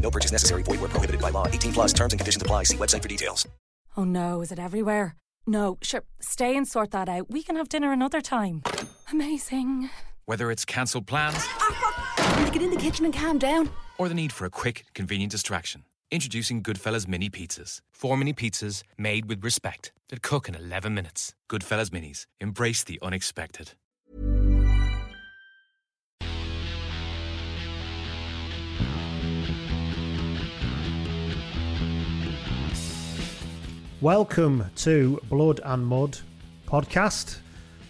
No purchase necessary. Void where prohibited by law. 18 plus terms and conditions apply. See website for details. Oh no, is it everywhere? No, sure, stay and sort that out. We can have dinner another time. Amazing. Whether it's cancelled plans Need to get in the kitchen and calm down. or the need for a quick, convenient distraction. Introducing Goodfellas Mini Pizzas. Four mini pizzas made with respect that cook in 11 minutes. Goodfellas Minis. Embrace the unexpected. Welcome to Blood and Mud podcast,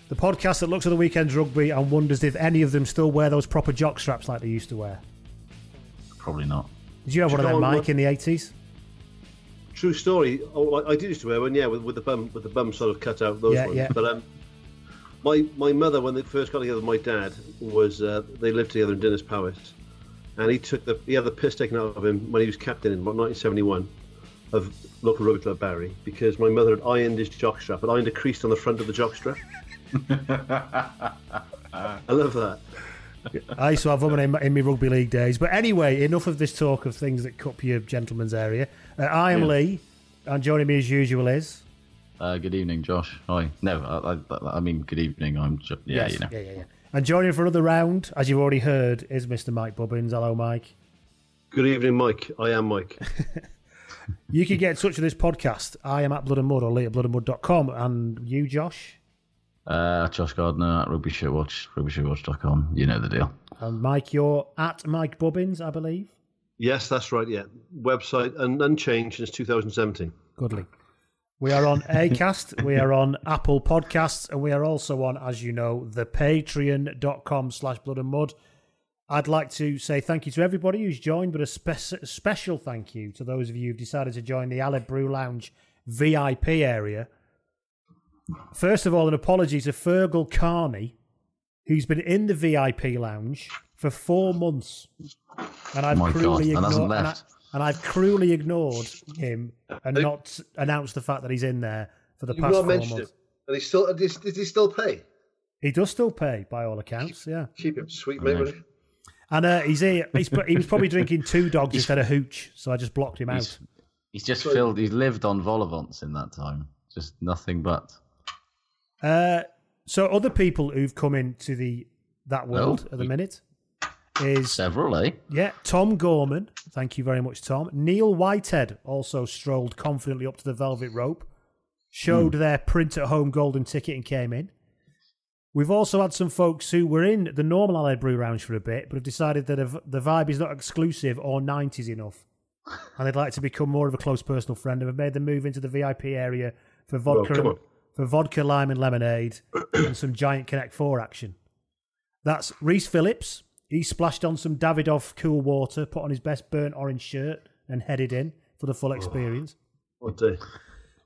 the podcast that looks at the weekend's rugby and wonders if any of them still wear those proper jock straps like they used to wear. Probably not. Did you have Should one of them, on Mike, in the eighties? True story. Oh, I, I did used to wear one, yeah, with, with the bum, with the bum sort of cut out. Those Yeah, ones. yeah. But um, my my mother, when they first got together with my dad, was uh, they lived together in Dinas Powys, and he took the he had the piss taken out of him when he was captain in about 1971 of local rugby club Barry because my mother had ironed his jockstrap, and ironed a crease on the front of the jockstrap. I love that. I used to have them in, in my rugby league days. But anyway, enough of this talk of things that cup your gentleman's area. Uh, I am Yeah. Lee, and joining me as usual is. Uh, good evening, Josh. Hi. No, I, I, I mean, good evening. I'm just, yeah, Yes, you know. yeah, yeah, yeah. And joining for another round, as you've already heard, is Mr. Mike Bubbins. Hello, Mike. Good evening, Mike. I am Mike. You can get in touch with this podcast. I am at Blood and Mud or Lee at bloodandmud.com. And you, Josh? Uh, Josh Gardner at Rugby Shit Watch, rugbyshitwatch.com. You know the deal. And Mike, you're at Mike Bubbins, I believe. Yes, that's right. Yeah, website un- unchanged since 2017. Goodly. We are on Acast, we are on Apple Podcasts, and we are also on, as you know, the patreon.com slash blood and mud. I'd like to say thank you to everybody who's joined, but a spe- special thank you to those of you who've decided to join the Aled Brew Lounge VIP area. First of all, an apology to Fergal Carney, who's been in the VIP lounge for four months. And I've Oh my God, cruelly ignored and, I, and I've cruelly ignored him and not announced the fact that he's in there for the You've past four months. it. And he still does, does he still pay? He does still pay by all accounts, yeah. Keep him sweet, I mate. Know. will you? And uh, he's here. He's, he was probably drinking two dogs instead of hooch, so I just blocked him out. He's, he's just filled, he's lived on vol-au-vents in that time. Just nothing but. Uh, so other people who've come into the that world Oh, at the we- minute is Several, eh? yeah Tom Gorman. Thank you very much, Tom. Neil Whitehead also strolled confidently up to the velvet rope, showed Hmm. their print at home golden ticket and came in. We've also had some folks who were in the normal Aled Brew Lounge for a bit, but have decided that the vibe is not exclusive or 90s enough, and they'd like to become more of a close personal friend, and have made the move into the VIP area for vodka, and, for vodka, lime, and lemonade, and some giant Connect Four action. That's Reese Phillips. He splashed on some Davidoff cool water, put on his best burnt orange shirt, and headed in for the full oh, experience. What day?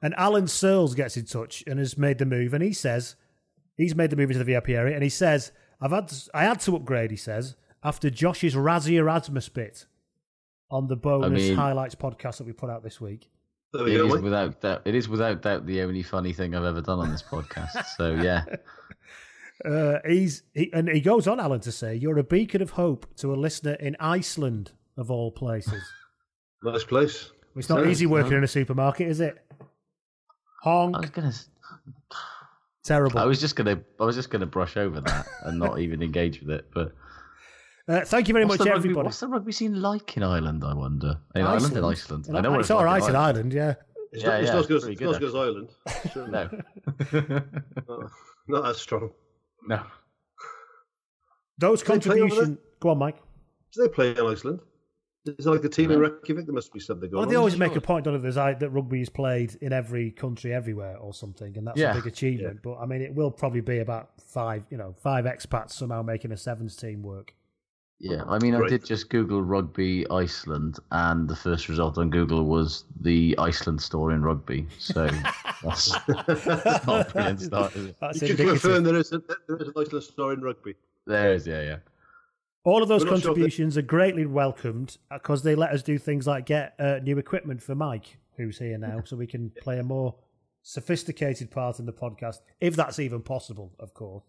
And Alan Searles gets in touch and has made the move, and he says he's made the move into the VIP area, and he says I've had I had to upgrade. He says after Josh's Rassie Erasmus bit on the bonus mean- highlights podcast that we put out this week. There we It go, is mate. without doubt. It is without doubt the only funny thing I've ever done on this podcast. So yeah, Uh, he's he, and he goes on, Alan, to say you're a beacon of hope to a listener in Iceland, of all places. Nice place. It's not Yeah, easy working in a supermarket, is it? Honk. I was gonna. S- Terrible. I was just gonna. I was just gonna brush over that and not even engage with it. But Uh, thank you very what's much, rugby, everybody. What's the rugby scene like in Ireland? I wonder. In Ireland, in Iceland. I know it's like all right in in Ireland, yeah. It's Yeah, not, it's yeah, not as good as, pretty it's not as good, good as Ireland. Certainly. No, Not, not as strong. no. Those Do they play over contributions. Go on, Mike. Do they play in Iceland? Is it like the team in Reykjavik? There must be something going Well, they on. always make a point, don't they? There's, like, that rugby is played in every country, everywhere, or something, and that's Yeah. a big achievement. But I mean, it will probably be about five, you know, five expats somehow making a sevens team work. Yeah, I mean, I did just Google rugby Iceland, and the first result on Google was the Iceland store in rugby. So that's, that's not a brilliant start, is it? That's You can indicative. confirm there is, a, there is an Iceland story in rugby. There is, yeah, yeah. All of those We're not sure if they- contributions are greatly welcomed because they let us do things like get uh, new equipment for Mike, who's here now, so we can play a more sophisticated part in the podcast, if that's even possible, of course.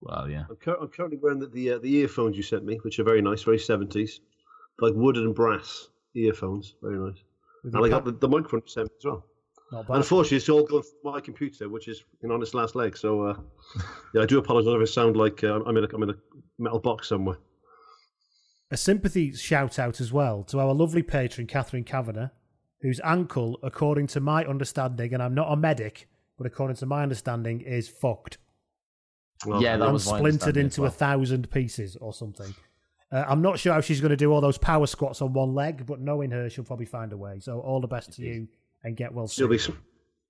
Well, yeah. I'm, cur- I'm currently wearing the the, uh, the earphones you sent me, which are very nice, very seventies, like wood and brass earphones, very nice. With And I your got the, the microphone you sent me as well. Not bad. unfortunately, it's all going through my computer, which is you know, on its last leg. So uh, yeah, I do apologise if I sound like uh, I'm in a I'm in a metal box somewhere. A sympathy shout out as well to our lovely patron, Catherine Kavanagh, whose ankle, according to my understanding, and I'm not a medic, but according to my understanding, is fucked. Well, Yeah, that and was splintered understanding into as a thousand pieces or something. Uh, I'm not sure how she's going to do all those power squats on one leg, but knowing her, she'll probably find a way. So all the best to you and get well she'll soon. be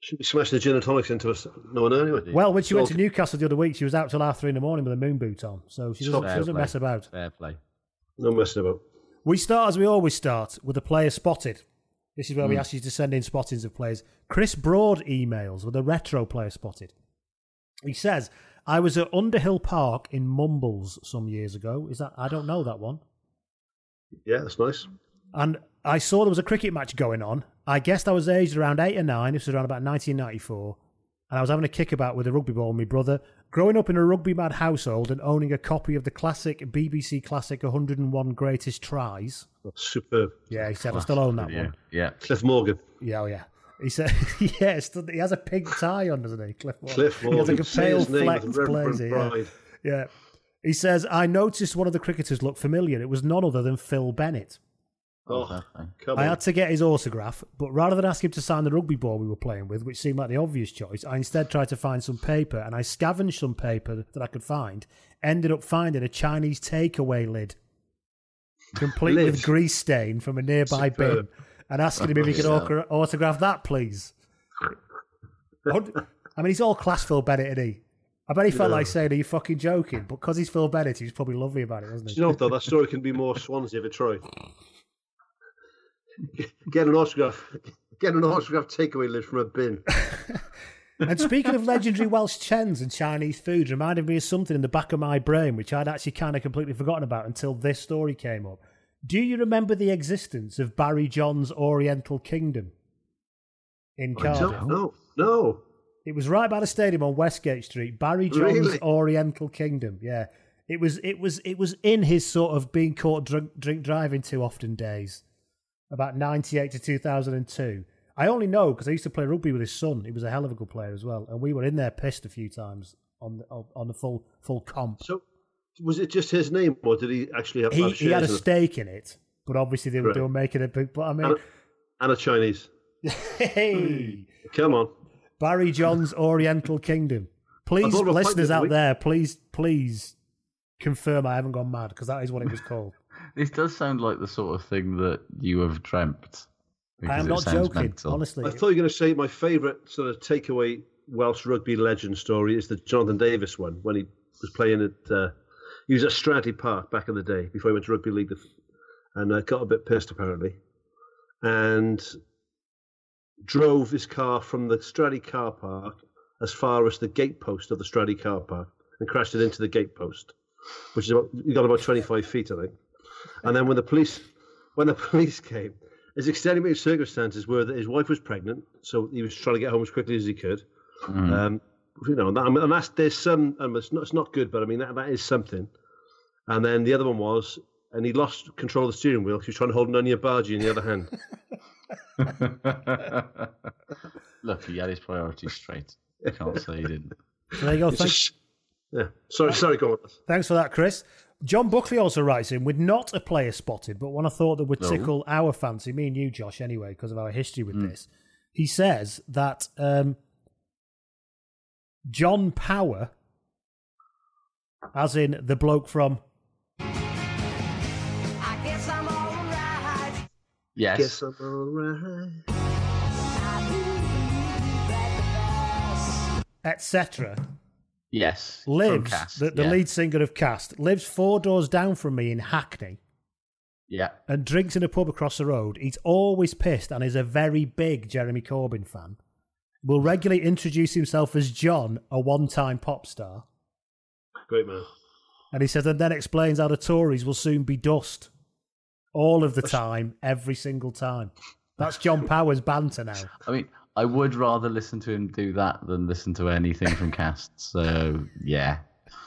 she'll be smashing the gin and tonics into us. No one anyway. Well, when she went to Newcastle the other week, she was out till half three in the morning with a moon boot on, so she doesn't, she doesn't play. mess about. Fair play. No messing about. We start as we always start with a player spotted. This is where we Hmm. ask you to send in spottings of players. Chris Broad emails with a retro player spotted. He says, "I was at Underhill Park in Mumbles some years ago. Is that I don't know that one." Yeah, that's nice. And I saw there was a cricket match going on. I guessed I was aged around eight or nine. This was around about 1994. And I was having a kickabout with a rugby ball with my brother. Growing up in a rugby mad household and owning a copy of the classic BBC classic 101 Greatest Tries. That's superb. Yeah, he said I still own that Yeah. one. Yeah. Cliff Morgan. Yeah, oh yeah. He said, yeah, still- he has a pink tie on, doesn't he? Cliff Morgan. Cliff He has Morgan. like a Say pale his name flecked with blazer. Yeah. yeah. He says, I noticed one of the cricketers looked familiar. It was none other than Phil Bennett. Oh, oh, come I on. had to get his autograph, but rather than ask him to sign the rugby ball we were playing with, which seemed like the obvious choice, I instead tried to find some paper, and I scavenged some paper that I could find. Ended up finding a Chinese takeaway lid, complete with grease stain from a nearby bin, Superb. and asking him if he could autograph that, please. Hund- I mean, he's all class Phil Bennett, isn't he? I bet he felt like saying, "Are you fucking joking?" But because he's Phil Bennett, he's probably lovely about it, wasn't Do he? you know what, though? That story can be more Swansea if it tried. Get an autograph. Get an autograph takeaway list from a bin. And speaking of legendary Welsh chens and Chinese food, reminded me of something in the back of my brain which I'd actually kind of completely forgotten about until this story came up. Do you remember the existence of Barry John's Oriental Kingdom in Cardiff? don't. No. It was right by the stadium on Westgate Street. Barry John's Really? Oriental Kingdom. Yeah, it was. It was. It was in his sort of being caught drunk, drink driving too often days, about ninety eight to two thousand and two. I only know because I used to play rugby with his son. He was a hell of a good player as well, and we were in there pissed a few times on the on the full full comp. So, was it just his name, or did he actually have, He he had a shares in it? stake in it, but obviously they were, they were making it big. But I mean, And, and a Chinese. hey. Come on. Barry John's Oriental Kingdom. Please, a listeners out there, please, please confirm I haven't gone mad because that is what it was called. This does sound like the sort of thing that you have dreamt. I am not joking, mental. honestly. I thought you were going to say my favourite sort of takeaway Welsh rugby legend story is the Jonathan Davies one when he was playing at uh, he was at Stradey Park back in the day before he went to rugby league and uh, got a bit pissed apparently and drove his car from the Stradey car park as far as the gatepost of the Stradey car park and crashed it into the gatepost, which is about you got about twenty five feet I think. And then when the police when the police came, his extenuating circumstances were that his wife was pregnant, so he was trying to get home as quickly as he could. Mm. Um, you know, and, that, and that's there's some, and it's not, it's not good, but I mean that that is something. And then the other one was, and he lost control of the steering wheel. He was trying to hold an onion bhaji in the other hand. Look, he had his priorities straight. I can't say he didn't. There you go. It's Thank, just- yeah. Sorry, sorry, go on. Thanks for that, Chris. John Buckley also writes in with not a player spotted, but one I thought that would No. tickle our fancy, me and you, Josh, anyway, because of our history with Hmm. this. He says that um, John Power, as in the bloke from Yes. Guess I'm alright. etc., Yes. lives, Cast, the, the yeah. lead singer of Cast, lives four doors down from me in Hackney Yeah. and drinks in a pub across the road. He's always pissed and is a very big Jeremy Corbyn fan. Will regularly introduce himself as John, a one time pop star. Great man. And he says, and then explains how the Tories will soon be dust. All of the time, every single time. That's John Power's banter now. I mean, I would rather listen to him do that than listen to anything from Cast. So, yeah.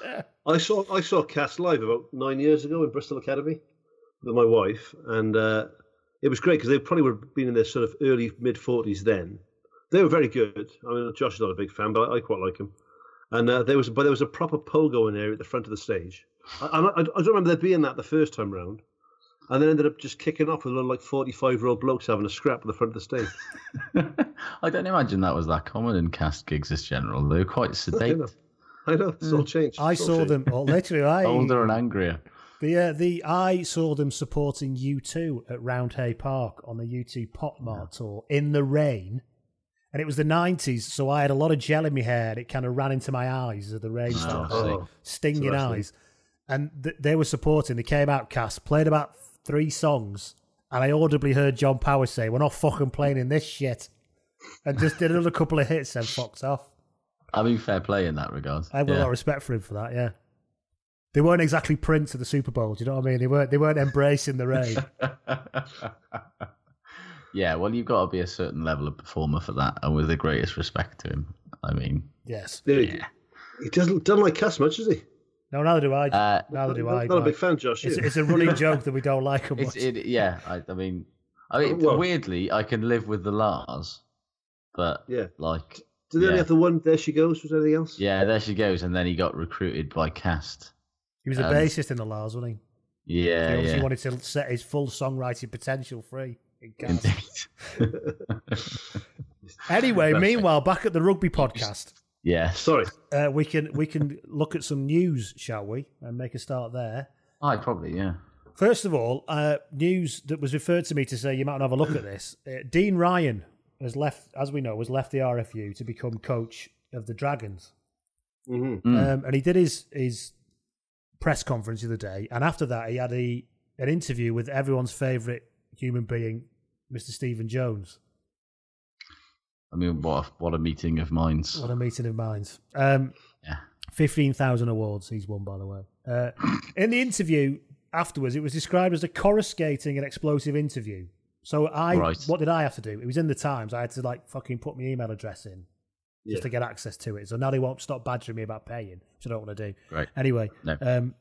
I saw I saw Cast live about nine years ago in Bristol Academy with my wife, and uh, it was great because they probably would have been in their sort of early mid forties then. They were very good. I mean, Josh is not a big fan, but I, I quite like him. And uh, there was, but there was a proper pogo in there at the front of the stage. I, I, I don't remember there being that the first time round, and then ended up just kicking off with a lot of like forty-five year old blokes having a scrap at the front of the stage. I don't imagine that was that common in Cast gigs as general. They were quite I sedate, know. I know it's all changed. I all saw changed. them, well, literally, I, older and angrier. the, uh, the, I saw them supporting U2 at Roundhay Park on the U2 Pop Mart tour in the rain. And it was the 90s, so I had a lot of gel in my hair and it kind of ran into my eyes as the rain started. Oh, stinging that's eyes. And th- they were supporting. They came out cast, played about three songs, and I audibly heard John Power say, "We're not fucking playing in this shit," and just did another couple of hits and fucked off. I mean, fair play in that regard. I have a lot of respect for him for that. Yeah, they weren't exactly Prince of the Super Bowl. Do you know what I mean? They weren't. They weren't embracing the rain. yeah, well, you've got to be a certain level of performer for that, and with the greatest respect to him. I mean, yes. There you go. He doesn't doesn't like Cast much, does he? No, neither do I. Uh, neither do not, I. Not a big fan, Josh. It's, it's a running joke that we don't like him much. it, yeah, I, I mean, I mean, Well- weirdly, I can live with the La's, but Yeah. like, Did they only have the one? There she goes. Was there anything else? yeah, there she goes, and then he got recruited by Cast. he was a um, bassist in the La's, wasn't he? Yeah, he obviously yeah. wanted to set his full songwriting potential free. in Cast. Indeed. Anyway, meanwhile, back at the rugby podcast, yes. Sorry. uh, we can we can look at some news, shall we, and make a start there. I probably yeah. First of all, uh, news that was referred to me to say you might have a look at this. Uh, Dean Ryan has left, as we know, has left the RFU to become coach of the Dragons, hmm Mm. um, and he did his his press conference the other day, and after that, he had a an interview with everyone's favourite human being, Mr. Stephen Jones. I mean, what a, what a meeting of minds. What a meeting of minds. Um, Yeah. 15,000 awards he's won, by the way. Uh, in the interview afterwards, it was described as a coruscating and explosive interview. So I, Right. what did I have to do? It was in the Times. I had to like fucking put my email address in just Yeah. to get access to it. So now they won't stop badgering me about paying, which I don't want to do. Right. Anyway, No. um,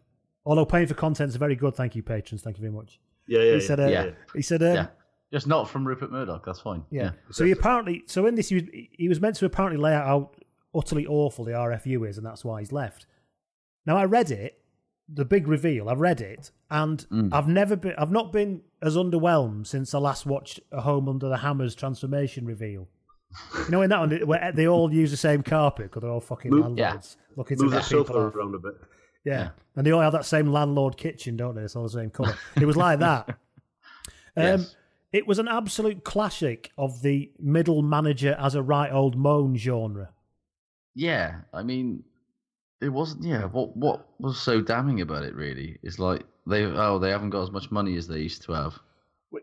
although paying for content is very good, thank you, patrons. Thank you very much. Yeah, yeah. he said, uh, Yeah. he said, um, yeah. Just not from Rupert Murdoch. That's fine. Yeah. So he apparently, so in this, he was, he was meant to apparently lay out how utterly awful the RFU is, and that's why he's left. Now I read it, the big reveal. I read it, and I've never been, I've not been as underwhelmed since I last watched a Home Under the Hammers transformation reveal. You know, in that one where they all use the same carpet because they're all fucking Move- landlords looking to Move the get people sofa off. around a bit. Yeah. And they all have that same landlord kitchen, don't they? It's all the same colour. it was like that. Um, Yes. It was an absolute classic of the middle manager as a right old moan genre. Yeah, I mean, it wasn't. Yeah, what what was so damning about it? Really, is like they oh they haven't got as much money as they used to have.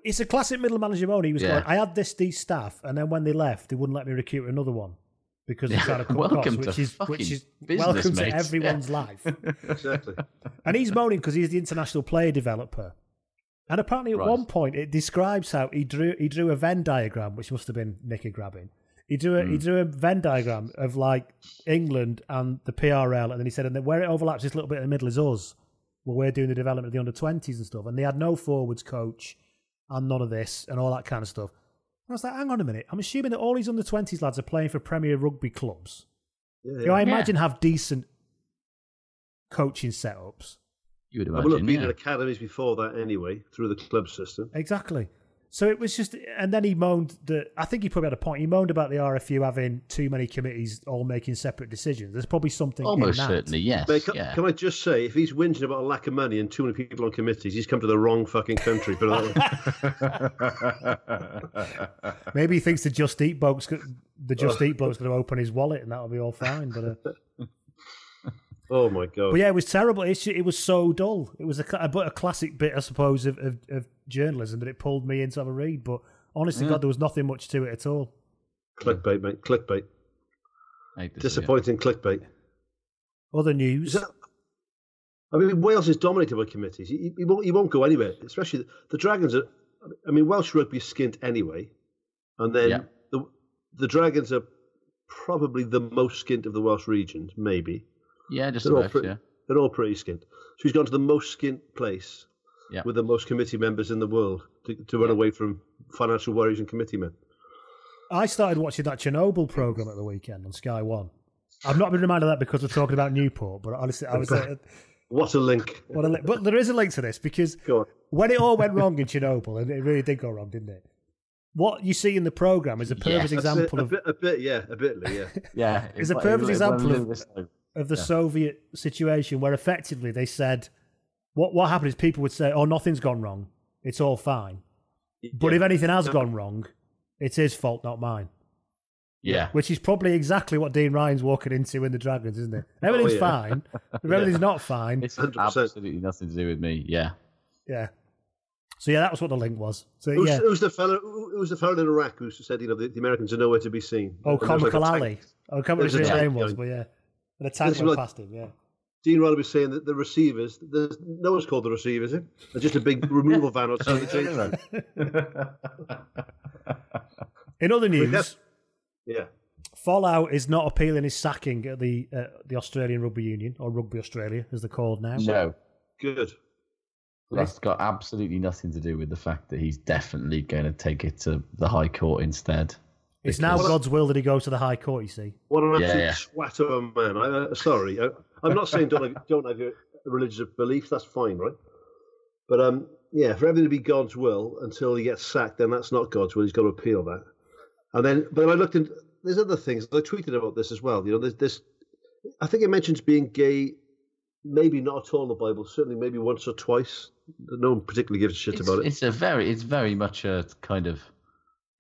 It's a classic middle manager moan. He was Yeah. going, I had this, these staff, and then when they left, they wouldn't let me recruit another one because Yeah, trying to cut welcome costs, which to is, which is business, welcome mate. to everyone's life. Exactly. And he's moaning because he's the international player developer And apparently, at Right. one point, it describes how he drew he drew a Venn diagram, which must have been Nicky grabbing. He drew a, he Hmm. drew a Venn diagram of like England and the PRL, and then he said, and then where it overlaps, this little bit in the middle is us. Well, we're doing the development of the under twenties and stuff, and they had no forwards coach and none of this and all that kind of stuff. And I was like, hang on a minute, I'm assuming that all these under twenties lads are playing for Premier Rugby clubs. Yeah, who I yeah. imagine have decent coaching setups. You would I will have been yeah. in academies before that anyway, through the club system. Exactly. So it was just, and then he moaned that I think he probably had a point. He moaned about the RFU having too many committees all making separate decisions. There's probably something Almost in that. certainly, yes. Mate, can, yeah. can I just say, if he's whinging about a lack of money and too many people on committees, he's come to the wrong fucking country. Put it that way. Maybe he thinks the Just Eat bloke's the Just Eat bloke's going to open his wallet and that'll be all fine. But uh, oh my god! but yeah, it was terrible. It, it was so dull. It was a, cla- a, a classic bit, I suppose, of, of, of journalism that it pulled me in to have a read. But honestly, Yeah. God, there was nothing much to it at all. clickbait, mate. Clickbait. Hate to it. Disappointing clickbait. Other news. That- I mean, Wales is dominated by committees. He, he, won't, he won't go anywhere. Especially the, the Dragons are. I mean, Welsh rugby is skint anyway, and then Yeah. the the Dragons are probably the most skint of the Welsh regions, maybe. Yeah, just They're all about, pretty, yeah. They're all pretty skint. So he's gone to the most skint place Yeah. with the most committee members in the world to, to run away from financial worries and committee men. I started watching that Chernobyl program at the weekend on Sky One. I've not been reminded of that because we're talking about Newport, but honestly, I was. Uh, What a link! what a li- but there is a link to this because when it all went wrong in Chernobyl, and it really did go wrong, didn't it? What you see in the program is a perfect That's example a of bit, a bit, yeah, a bit, yeah. Yeah. is a it- perfect it- it- example it- of, it- of the yeah. Soviet situation where effectively they said what what happened is people would say, "Oh, nothing's gone wrong, it's all fine," but Yeah. if anything has gone wrong, it's his fault, not mine. Yeah. Which is probably exactly what Dean Ryan's walking into in the Dragons, isn't it? Oh, everything's Oh, yeah. fine. If everything's not fine, It's 100%. absolutely nothing to do with me. Yeah. yeah. So yeah, that was what the link was. So Who's, yeah. who's the fellow? Who who was the fellow in Iraq who said, you know, the, the Americans are nowhere to be seen? Oh, And there was like a Comical Ali. Oh, I can't remember There's what a his tank name was, behind- but yeah. And a tank This went was- past him, yeah. Dean Ryan was saying that the receivers, there's no one's called the receivers, eh? They're just a big removal van or something. change In other Yeah. news, Yeah. Folau is not appealing his sacking at the uh, the Australian Rugby Union, or Rugby Australia, as they're called now. No. Good. That's got absolutely nothing to do with the fact that he's definitely going to take it to the High Court instead. It's now God's will that he goes to the High Court, you see. What an absolute yeah. swat of a man. I, uh, sorry. I, I'm not saying don't have, don't have your religious belief. That's fine, right? But um, yeah, for everything to be God's will until he gets sacked, then that's not God's will. He's got to appeal that. And then, but I looked into, there's other things. I tweeted about this as well. You know, there's this, I think it mentions being gay, maybe not at all in the Bible, certainly maybe once or twice. No one particularly gives a shit It's, about it. it's a very, it's very much a kind of.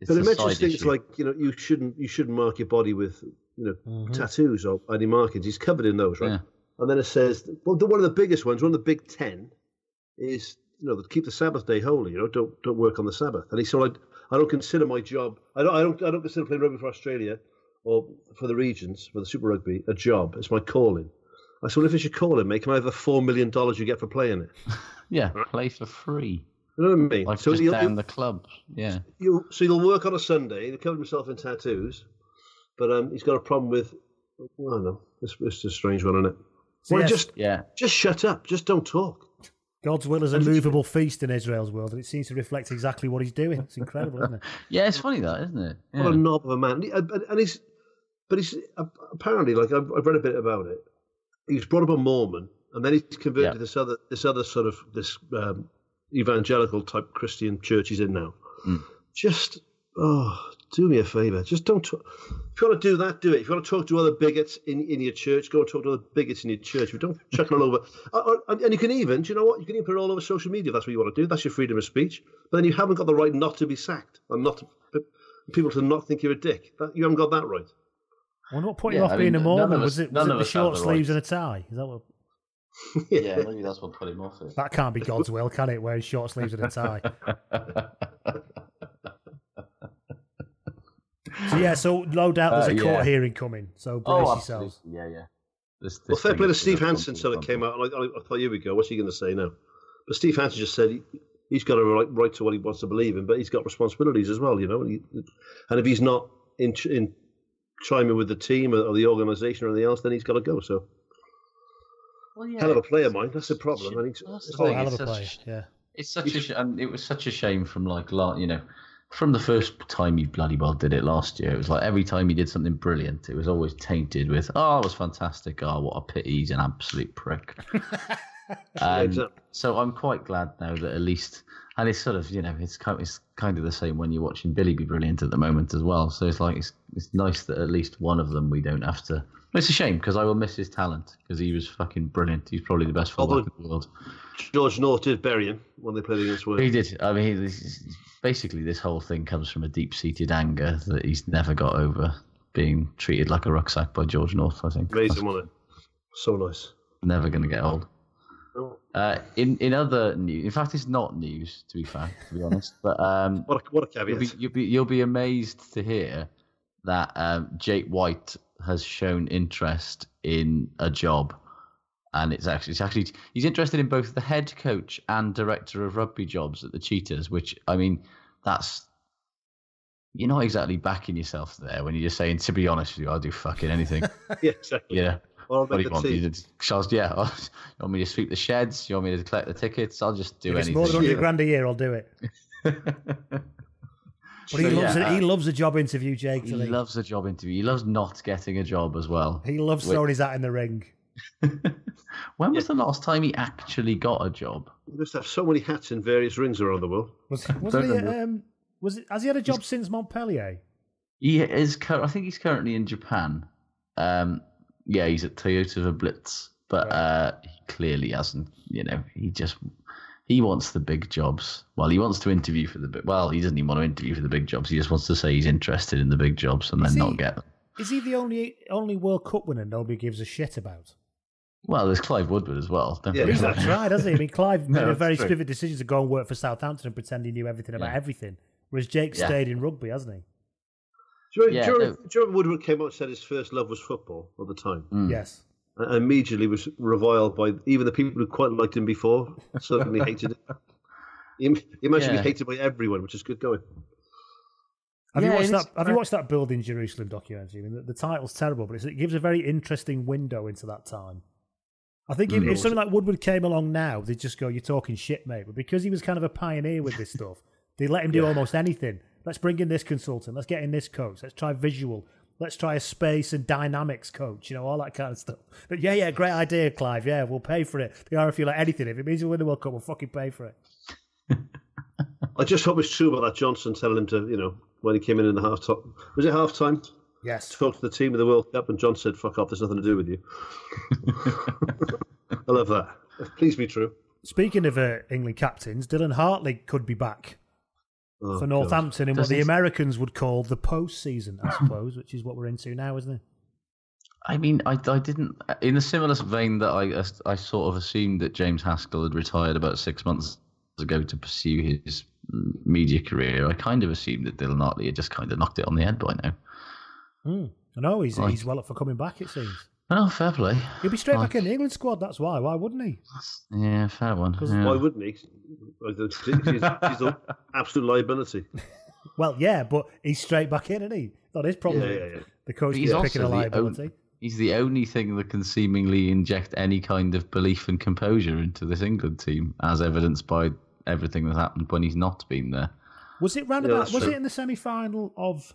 It's But it mentions things issue. like you know you shouldn't you shouldn't mark your body with you know Mhm. tattoos or any markings. He's covered in those, right? Yeah. And then it says well, the, one of the biggest ones, one of the big ten, is you know keep the Sabbath day holy. You know, don't don't work on the Sabbath. And he said, I, I don't consider my job. I don't I don't I don't consider playing rugby for Australia or for the regions for the Super Rugby a job. It's my calling. I said, well, if it's your calling, mate, can I have the four million dollars you get for playing it? Yeah, play for free. You know what I mean? Like so just you'll- down you'll- the club. Yeah. you so he'll work on a Sunday. He'll cover himself in tattoos, but um, he's got a problem with. I don't know. It's, it's a strange one, isn't it? So well, yes, just Yeah. just shut up. Just don't talk. God's will is a movable feast in Israel's world, and it seems to reflect exactly what he's doing. It's incredible, isn't it? Yeah, it's funny that, isn't it? What a knob of a man. And, he- and and he's, but he's apparently like I've, I've read a bit about it. He was brought up a Mormon, and then he's converted Yeah. to this other this other sort of this um, evangelical type Christian church he's in now. Mm. Just oh, do me a favor. Just don't. Talk. If you want to do that, do it. If you want to talk to other bigots in, in your church, go and talk to other bigots in your church. But don't chuck it all over. And, and you can even, do you know what? You can even put it all over social media. If that's what you want to do. That's your freedom of speech. But then you haven't got the right not to be sacked and not to, people to not think you're a dick. That, you haven't got that right. Well, not putting Yeah, off I being mean, a Mormon was it? Was it the short the sleeves right. and a tie? Is that what? Yeah, maybe that's what put him off it. That can't be God's will, can it? Wearing short sleeves and a tie. So yeah, so no doubt there's Uh, a court hearing coming. So brace oh, yourselves. Yeah, yeah. This, Well, this fair play to Steve gonna Hansen come sort of came out, I, I, I thought, here we go. What's he going to say now? But Steve Hansen just said he, he's got a right, right to what he wants to believe in, but he's got responsibilities as well, you know. And, he, and if he's not in in chiming with the team or, or the organisation or anything else, then he's got to go. So, Well, yeah, hell of a player, mind. That's the problem. I think That's Oh, hell of a player. Yeah. It's such a sh- and it was such a shame from like la- you know from the first time he bloody well did it last year. It was like every time he did something brilliant, it was always tainted with oh it was fantastic. Oh what a pity he's an absolute prick. and um, exactly. so I'm quite glad now that at least and it's sort of you know it's kind it's kind of the same when you're watching Billy be brilliant at the moment as well. So it's like it's it's nice that at least one of them we don't have to. It's a shame because I will miss his talent because he was fucking brilliant. He's probably the best fullback in the world. George North did bury him when they played against Wales. He did. I mean, he, this is- basically, this whole thing comes from a deep-seated anger that he's never got over being treated like a rucksack by George North. I think Amazing, wasn't it? So nice. never going to get old. Oh, Uh, in in other news, in fact, it's not news to be fair, to be honest. But um, what a, what a you'll caveat. be, you'll be you'll be amazed to hear that um, Jake White has shown interest in a job, and it's actually it's actually he's interested in both the head coach and director of rugby jobs at the Cheetahs. Which I mean, that's you're not exactly backing yourself there when you're just saying, to be honest with you, I'll do fucking anything. yeah, exactly. yeah. Well, I'll What do you want? team. You to, Charles, yeah. you want me to sweep the sheds? You want me to collect the tickets? I'll just do If it's anything. more than 100 grand a year, I'll do it. But he So, loves yeah, it. He uh, loves a job interview, Jake. He doesn't He, loves a job interview. He loves not getting a job as well. he loves Wait. throwing his hat in the ring. When was the last time he actually got a job? You must have so many hats in various rings around the world. Was, wasn't he? Um, was it? Has he had a job since Montpellier? He is. Cur- I think he's currently in Japan. Um, yeah, he's at Toyota Verblitz, but uh, he clearly hasn't. You know, he just he wants the big jobs. Well, he wants to interview for the big. Well, he doesn't even want to interview for the big jobs. He just wants to say he's interested in the big jobs and Is then he- not get them. Is he the only only World Cup winner nobody gives a shit about? Well, there's Clive Woodward as well. Don't Yeah, forget He's not tried, has he? I mean, Clive made a very true. specific decision to go and work for Southampton and pretend he knew everything about Yeah. everything, whereas Jake Yeah. stayed in rugby, hasn't he? Do you, remember, Yeah, do, you no. do you remember Woodward came up and said his first love was football at the time? Mm. Yes. And immediately was reviled by even the people who quite liked him before, suddenly hated him. He, he Yeah. be hated by everyone, which is good going. Have Yeah, you watched that? it's- Have you watched that Building Jerusalem documentary? I mean, the, the title's terrible, but it's, it gives a very interesting window into that time. I think if, Mm. if something like Woodward came along now, they'd just go, "You're talking shit, mate." But because he was kind of a pioneer with this stuff, they let him do almost anything. Let's bring in this consultant. Let's get in this coach. Let's try visual. Let's try a space and dynamics coach. You know, all that kind of stuff. But yeah, yeah, great idea, Clive. Yeah, we'll pay for it. The RFU like anything. If it means we win the World Cup, we'll fucking pay for it. I just hope it's true about that Johnson telling him to, you know, when he came in in the half time. Was it half time? Yes. Talk to the team of the World Cup, and John said, "Fuck off. There's nothing to do with you." I love that. Please be true. Speaking of uh, England captains, Dylan Hartley could be back. Oh, for God. Northampton in what the Americans would call the postseason, I suppose, which is what we're into now, isn't it? I mean, I, I didn't. In a similar vein that I I sort of assumed that James Haskell had retired about six months ago to pursue his mm, media career. I kind of assumed that Dylan Hartley had just kind of knocked it on the head by now. Hmm. I know he's Like- he's well up for coming back. It seems Oh, fair play. he'll be straight Like- back in the England squad. That's why. Why wouldn't he? Yeah, fair one. yeah. Why wouldn't he? He's, she's an absolute liability. Well, yeah, but he's straight back in, isn't he? Not his problem. Yeah, yeah, yeah. The coach he's is picking a the liability. on- he's the only thing that can seemingly inject any kind of belief and composure into this England team, as evidenced by everything that's happened when he's not been there. Was it round Yeah, about? Was true. it in the semi-final of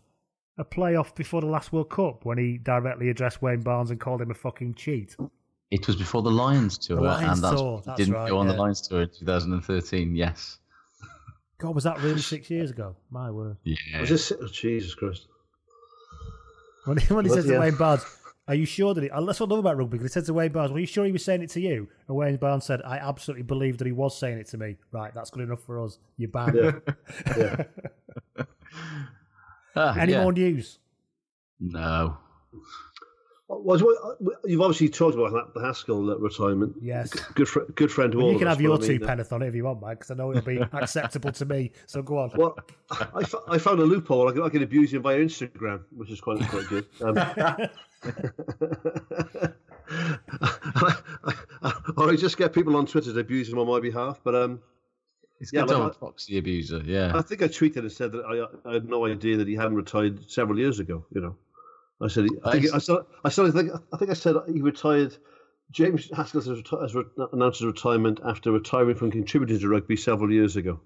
a playoff before the last World Cup when he directly addressed Wayne Barnes and called him a fucking cheat? It was before the Lions tour, The Lions and that's tour, that's didn't right, go on yeah. the Lions tour in 2013. Yes. God, was that really six years ago? My word. Yeah. Was this, oh, Jesus Christ. When he, when he Was says to? Wayne Barnes, "Are you sure that he?" That's what I love about rugby. Because he said to Wayne Barnes, "Were you sure he was saying it to you?" And Wayne Barnes said, "I absolutely believe that he was saying it to me." Right, that's good enough for us. You're banned. Yeah. yeah. Ah, Any yeah. more news? No. Was what, you've obviously talked about the Haskell uh, retirement. Yes. Good, fr- good friend to Well, all you of can us, have your but I mean, two uh, penneth on it if you want, Mike, because I know it'll be acceptable to me. So go on. Well, I, found a loophole. I can, I can abuse him via Instagram, which is quite quite good. Um, or I just get people on Twitter to abuse him on my behalf. But um, He's Yeah, good like old I- proxy abuser. Yeah. I think I tweeted and said that I, I had no idea that he hadn't retired several years ago. You know, I said I think I said I said I think I think I said he retired. James Haskell has, reti- has re- announced his retirement after retiring from contributing to rugby several years ago.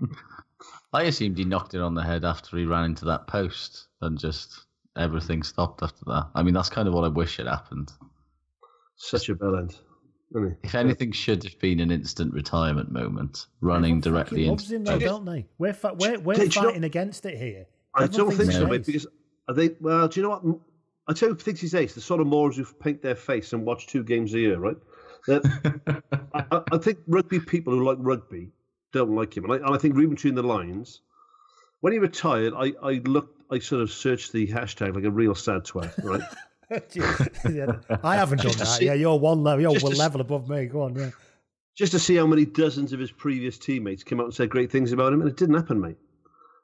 I assumed he knocked it on the head after he ran into that post and just everything stopped after that. I mean, that's kind of what I wish had happened. Such a bell end. Isn't? If anything should have been an instant retirement moment, running Everyone directly into loves him though, don't they? We're fa- we're, we're Did you know- fighting against it here. I Everyone don't think so, mate. Because are they? Well, do you know what? I tell you, who thinks he's ace. The sort of Moors who paint their face and watch two games a year, right? That- I, I- I think rugby people who like rugby don't like him, and I, and I think reading between the lines, when he retired, I, I looked, I sort of searched the hashtag like a real sad twat, right? Yeah, I haven't done that. see- yeah, you're one level. You're one to- level above me. Go on, yeah. Just to see how many dozens of his previous teammates came out and said great things about him, and it didn't happen, mate.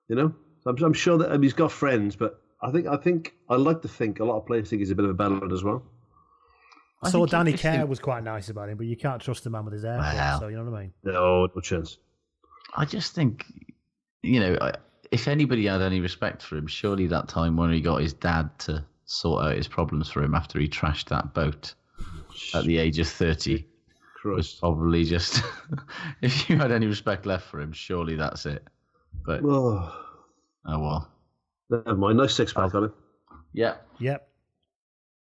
You know, I'm, I'm sure that um, he's got friends, but I think I think I like to think a lot of players think he's a bit of a bellend as well. I, saw Danny Care was quite nice about him, but you can't trust a man with his hair. Wow. So you know what I mean. No, no chance. I just think, you know, if anybody had any respect for him, surely that time when he got his dad to sort out his problems for him after he trashed that boat at the age of 30 was probably just, if you had any respect left for him, surely that's it. But, Oh, oh well. never mind. Nice six pack on him. Yeah. Yep.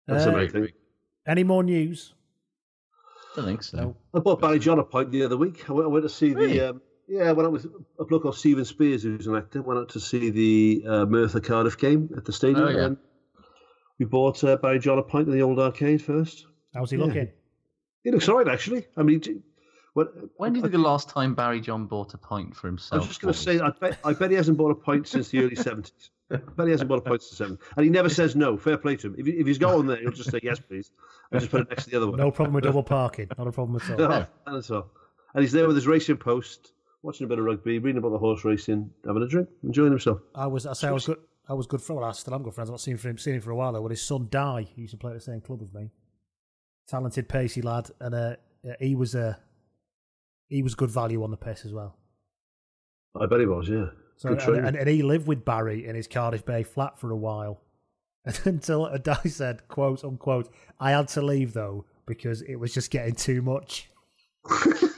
That's Uh, a great thing. Any more news? I don't think so. I bought Barry John a pint the other week. I went, I went to see the. Um, yeah, I went out with a bloke called Stephen Spears, who's an actor. Went out to see the uh, Merthyr Cardiff game at the stadium. Oh, yeah. and we bought uh, Barry John a pint in the old arcade first. How's he Yeah. looking? He looks all right, actually. I mean, he- when, When do you think the last time Barry John bought a pint for himself? I himself? was just going to say, I bet, I bet he hasn't bought a pint since the early 70s. I bet he hasn't bought a pint since the 70s. And he never says no. Fair play to him. If, he, if he's got one there, he'll just say yes, please. And just put it next to the other one. No problem with double parking. Not a problem at all. No, not at all. And he's there with his racing post, watching a bit of rugby, reading about the horse racing, having a drink, enjoying himself. I was. I say I was good. I was good for. Well, I still am good friends. I've not seen him seen him for a while though. Well, his son Di, he used to play at the same club as me. Talented, pacey lad, and uh, he was a he was good value on the piss as well. I bet he was, yeah. So Good and, and, and he lived with Barry in his Cardiff Bay flat for a while, until a Di said, "quote unquote," I had to leave though because it was just getting too much.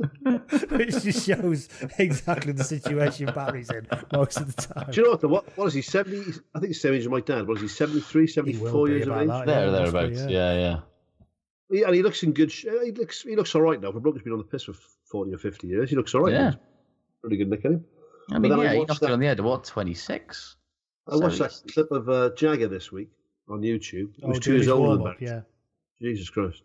Which just shows exactly the situation Barry's in most of the time. Do you know what? The, what, what is he? 70? I think he's 70 as my dad. What is he? 73, 74 be years of age? that, There, Yeah, must be, thereabouts. yeah. Yeah, yeah. Yeah, and he looks in good. Sh- uh, he looks. He looks all right now. For a bloke who's been on the piss for forty or fifty years, he looks all right. Yeah. pretty good nick at him. I mean, then I yeah, he watched knocked that- it on the head at what, 26? I watched So that clip of uh, Jagger this week on YouTube. He Oh, was two years his older than warm-up, Barry. yeah. Jesus Christ.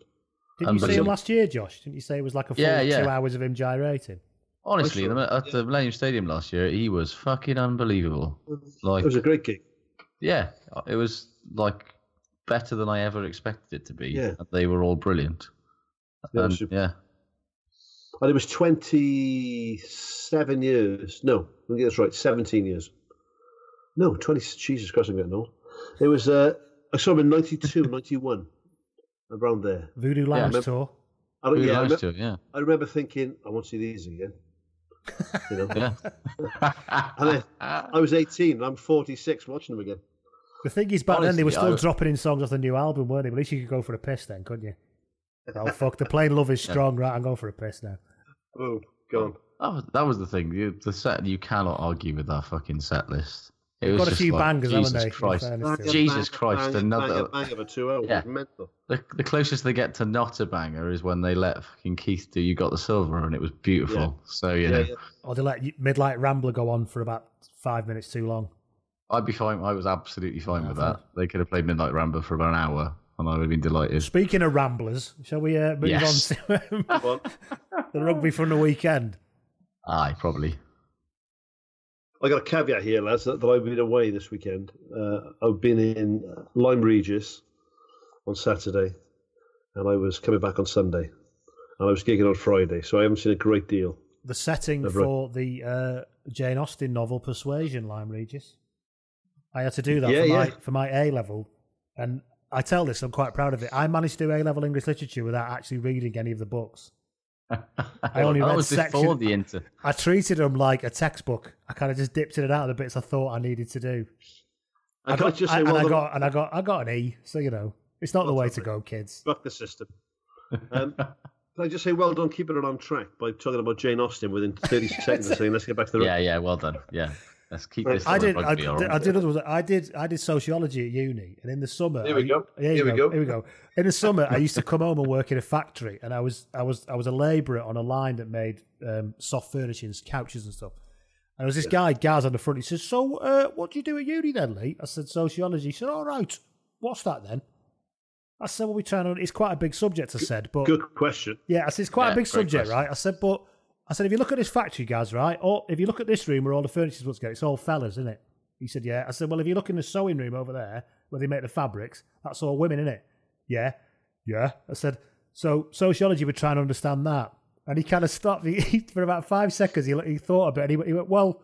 Didn't you see him last year, Josh? Didn't you say it was like a full Yeah, yeah. two hours of him gyrating? Honestly, sure. the- at the Millennium Stadium last year, he was fucking unbelievable. Like, It was a great gig. yeah, it was like better than I ever expected it to be. Yeah. And they were all brilliant. Yeah, it And, super. yeah. And it was 27 years. No, let me get this right. 17 years. No, 20. Jesus Christ, I'm getting old. It was, uh, I saw him in 92, 91, around there. Voodoo Lounge remember- tour. I, don't- Who yeah, I, remember, to, yeah. I remember thinking, I want to see these again. You know? Yeah. and then I was 18, and I'm 46 watching them again. The thing is, back then they were Honestly, still I- dropping in songs off the new album, weren't they? But at least you could go for a piss then, couldn't you? Oh fuck! The plain love is strong, right? I'm going for a piss now. Oh, gone. That was, that was the thing. The set, you cannot argue with that fucking set list. It They've was got a few like, bangers, haven't Jesus they, Christ. fairness. Jesus Bang, Christ. bang, another. Bang, bang of a two hours. Yeah. Mental. The, the closest they get to not a banger is when they let fucking Keith do "You Got the Silver" and it was beautiful. Yeah. So you Yeah, know, yeah. Or they let you- Midnight Rambler go on for about five minutes too long. I'd be fine. I was absolutely fine Yeah, with fair. that. They could have played Midnight Rambler for about an hour, and I would have been delighted. Speaking of Ramblers, shall we uh, move Yes. on to um, the rugby from the weekend? Aye, probably. I got a caveat here, lads, that, that I've been away this weekend. Uh, I've been in Lyme Regis on Saturday, and I was coming back on Sunday, and I was gigging on Friday, so I haven't seen a great deal. The setting for the uh, Jane Austen novel Persuasion, Lyme Regis. I had to do that Yeah, for, my, for my A level, and I tell this, I'm quite proud of it. I managed to do A level English literature without actually reading any of the books. I only that read was section. before the inter. I treated them like a textbook. I kind of just dipped in and out of the bits I thought I needed to do. I, I got, just I, say, and well I got, and I got, I got an E. So you know, it's not the way to go, kids. Fuck the system. Um, can I just say well done keeping it on track by talking about Jane Austen within 30 seconds and saying let's get back to the Yeah, yeah, well done. Yeah, let's keep this. I on did, I, rugby, did- all right? I did, others- I did, I did sociology at uni, and in the summer, Here we I- go. Here, Here we go. Here we go. In the summer, I used to come home and work in a factory, and I was, I was, I was a labourer on a line that made um, soft furnishings, couches, and stuff. And there was this guy, Gaz, on the front. He says, "So, uh, what do you do at uni then, Lee?" I said, "Sociology." He said, "All right, what's that then?" I said, "Well, we turn on. It's quite a big subject." I said, "But Good question. yeah, I said it's quite Yeah, a big subject, question. right? I said, but I said if you look at this factory, guys, right, or if you look at this room where all the furniture's put together, it's all fellas, isn't it? He said, yeah. I said, well, if you look in the sewing room over there where they make the fabrics, that's all women, isn't it? Yeah, yeah. I said, so sociology would try and understand that, and he kind of stopped he, for about five seconds. He he thought a bit, and he, went- he went, well.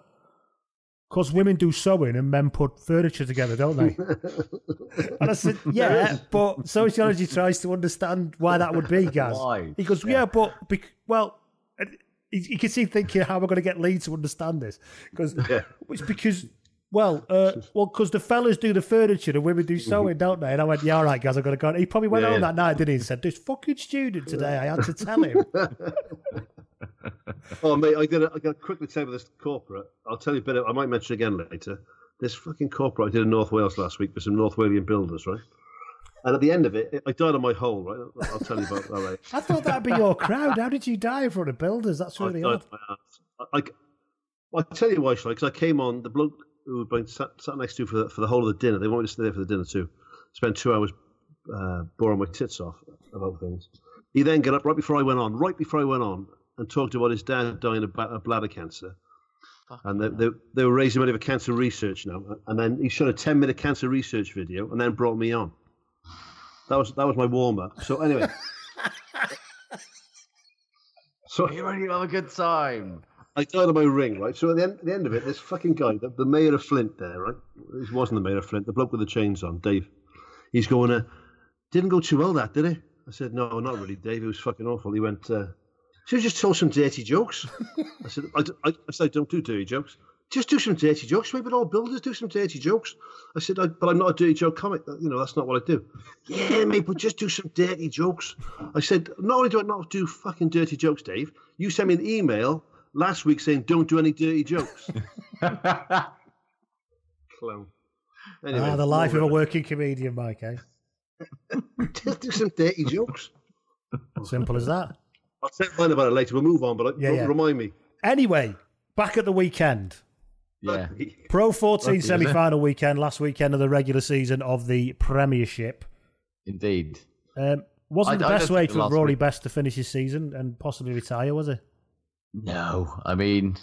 Because women do sewing and men put furniture together, don't they? and I said, yeah, but sociology tries to understand why that would be, guys. Why? He goes, yeah, but bec- well, he can see thinking, how am I going to get Lee to understand this? Because it's because, well, uh, well, because the fellas do the furniture, the women do sewing, don't they? And I went, yeah, all right, guys, I've got to go. He probably went Yeah, home yeah. that night, didn't he? And said, this fucking student today, I had to tell him. Oh, mate, I got I got to quickly tell you this corporate. I'll tell you a bit. Of, I might mention again later. This fucking corporate I did in North Wales last week with some North Walian builders, right? And at the end of it, I died on my hole, right? I'll tell you about that later. I thought that'd be your crowd. How did you die in front of builders? That's I really died odd. on my ass. I, I, well, I'll tell you why, because I came on the bloke who had been sat, sat next to for the, for the whole of the dinner. They wanted me to stay there for the dinner too. Spent two hours uh, boring my tits off about things. He then got up right before I went on, right before I went on, and talked about his dad dying of bladder cancer. And they, they, they were raising money for cancer research now. And then he shot a 10 minute cancer research video and then brought me on. That was that was my warm up. So, anyway. so, You ready to have a good time? I died on my ring, right? So at the end, at the end of it, this fucking guy, the, the mayor of Flint there, right? He wasn't the mayor of Flint, the bloke with the chains on, Dave. He's going, uh, didn't go too well, that, did he? I said, no, not really, Dave. It was fucking awful. He went, uh, should you just tell some dirty jokes? I said, I, I, I said, I don't do dirty jokes. Just do some dirty jokes. Maybe all builders do some dirty jokes. I said, I, but I'm not a dirty joke comic. You know, that's not what I do. Yeah, mate, but just do some dirty jokes. I said, not only do I not do fucking dirty jokes, Dave, you sent me an email last week saying don't do any dirty jokes. Clown. Anyway, ah, the life of a working comedian, Mike, eh? Just do some dirty jokes. Simple as that. I'll say mine about it later. We'll move on, but Yeah, yeah, yeah. remind me. Anyway, back at the weekend. Yeah. Pro 14 Lucky, semi final weekend, last weekend of the regular season of the Premiership. Indeed. Um, wasn't I- the best way for Rory week- Best to finish his season and possibly retire, was it? No, I mean,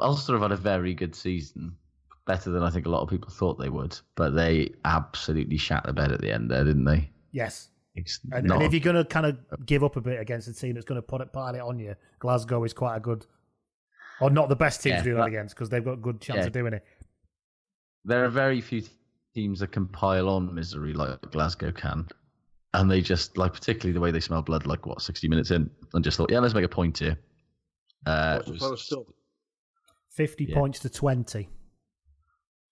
Ulster have had a very good season, better than I think a lot of people thought they would. But they absolutely shat the bed at the end there, didn't they? Yes. And, and if you're going to kind of give up a bit against a team that's going to put it, pile it on you, Glasgow is quite a good, or not the best team Yeah, to do that that- against because they've got a good chance Yeah. of doing it. there are very few teams that can pile on misery like Glasgow can. And they just, like, particularly the way they smell blood, like, what, 60 minutes in, and just thought, yeah, let's make a point here. Uh, What's the final was- score? 50 Yeah. points to 20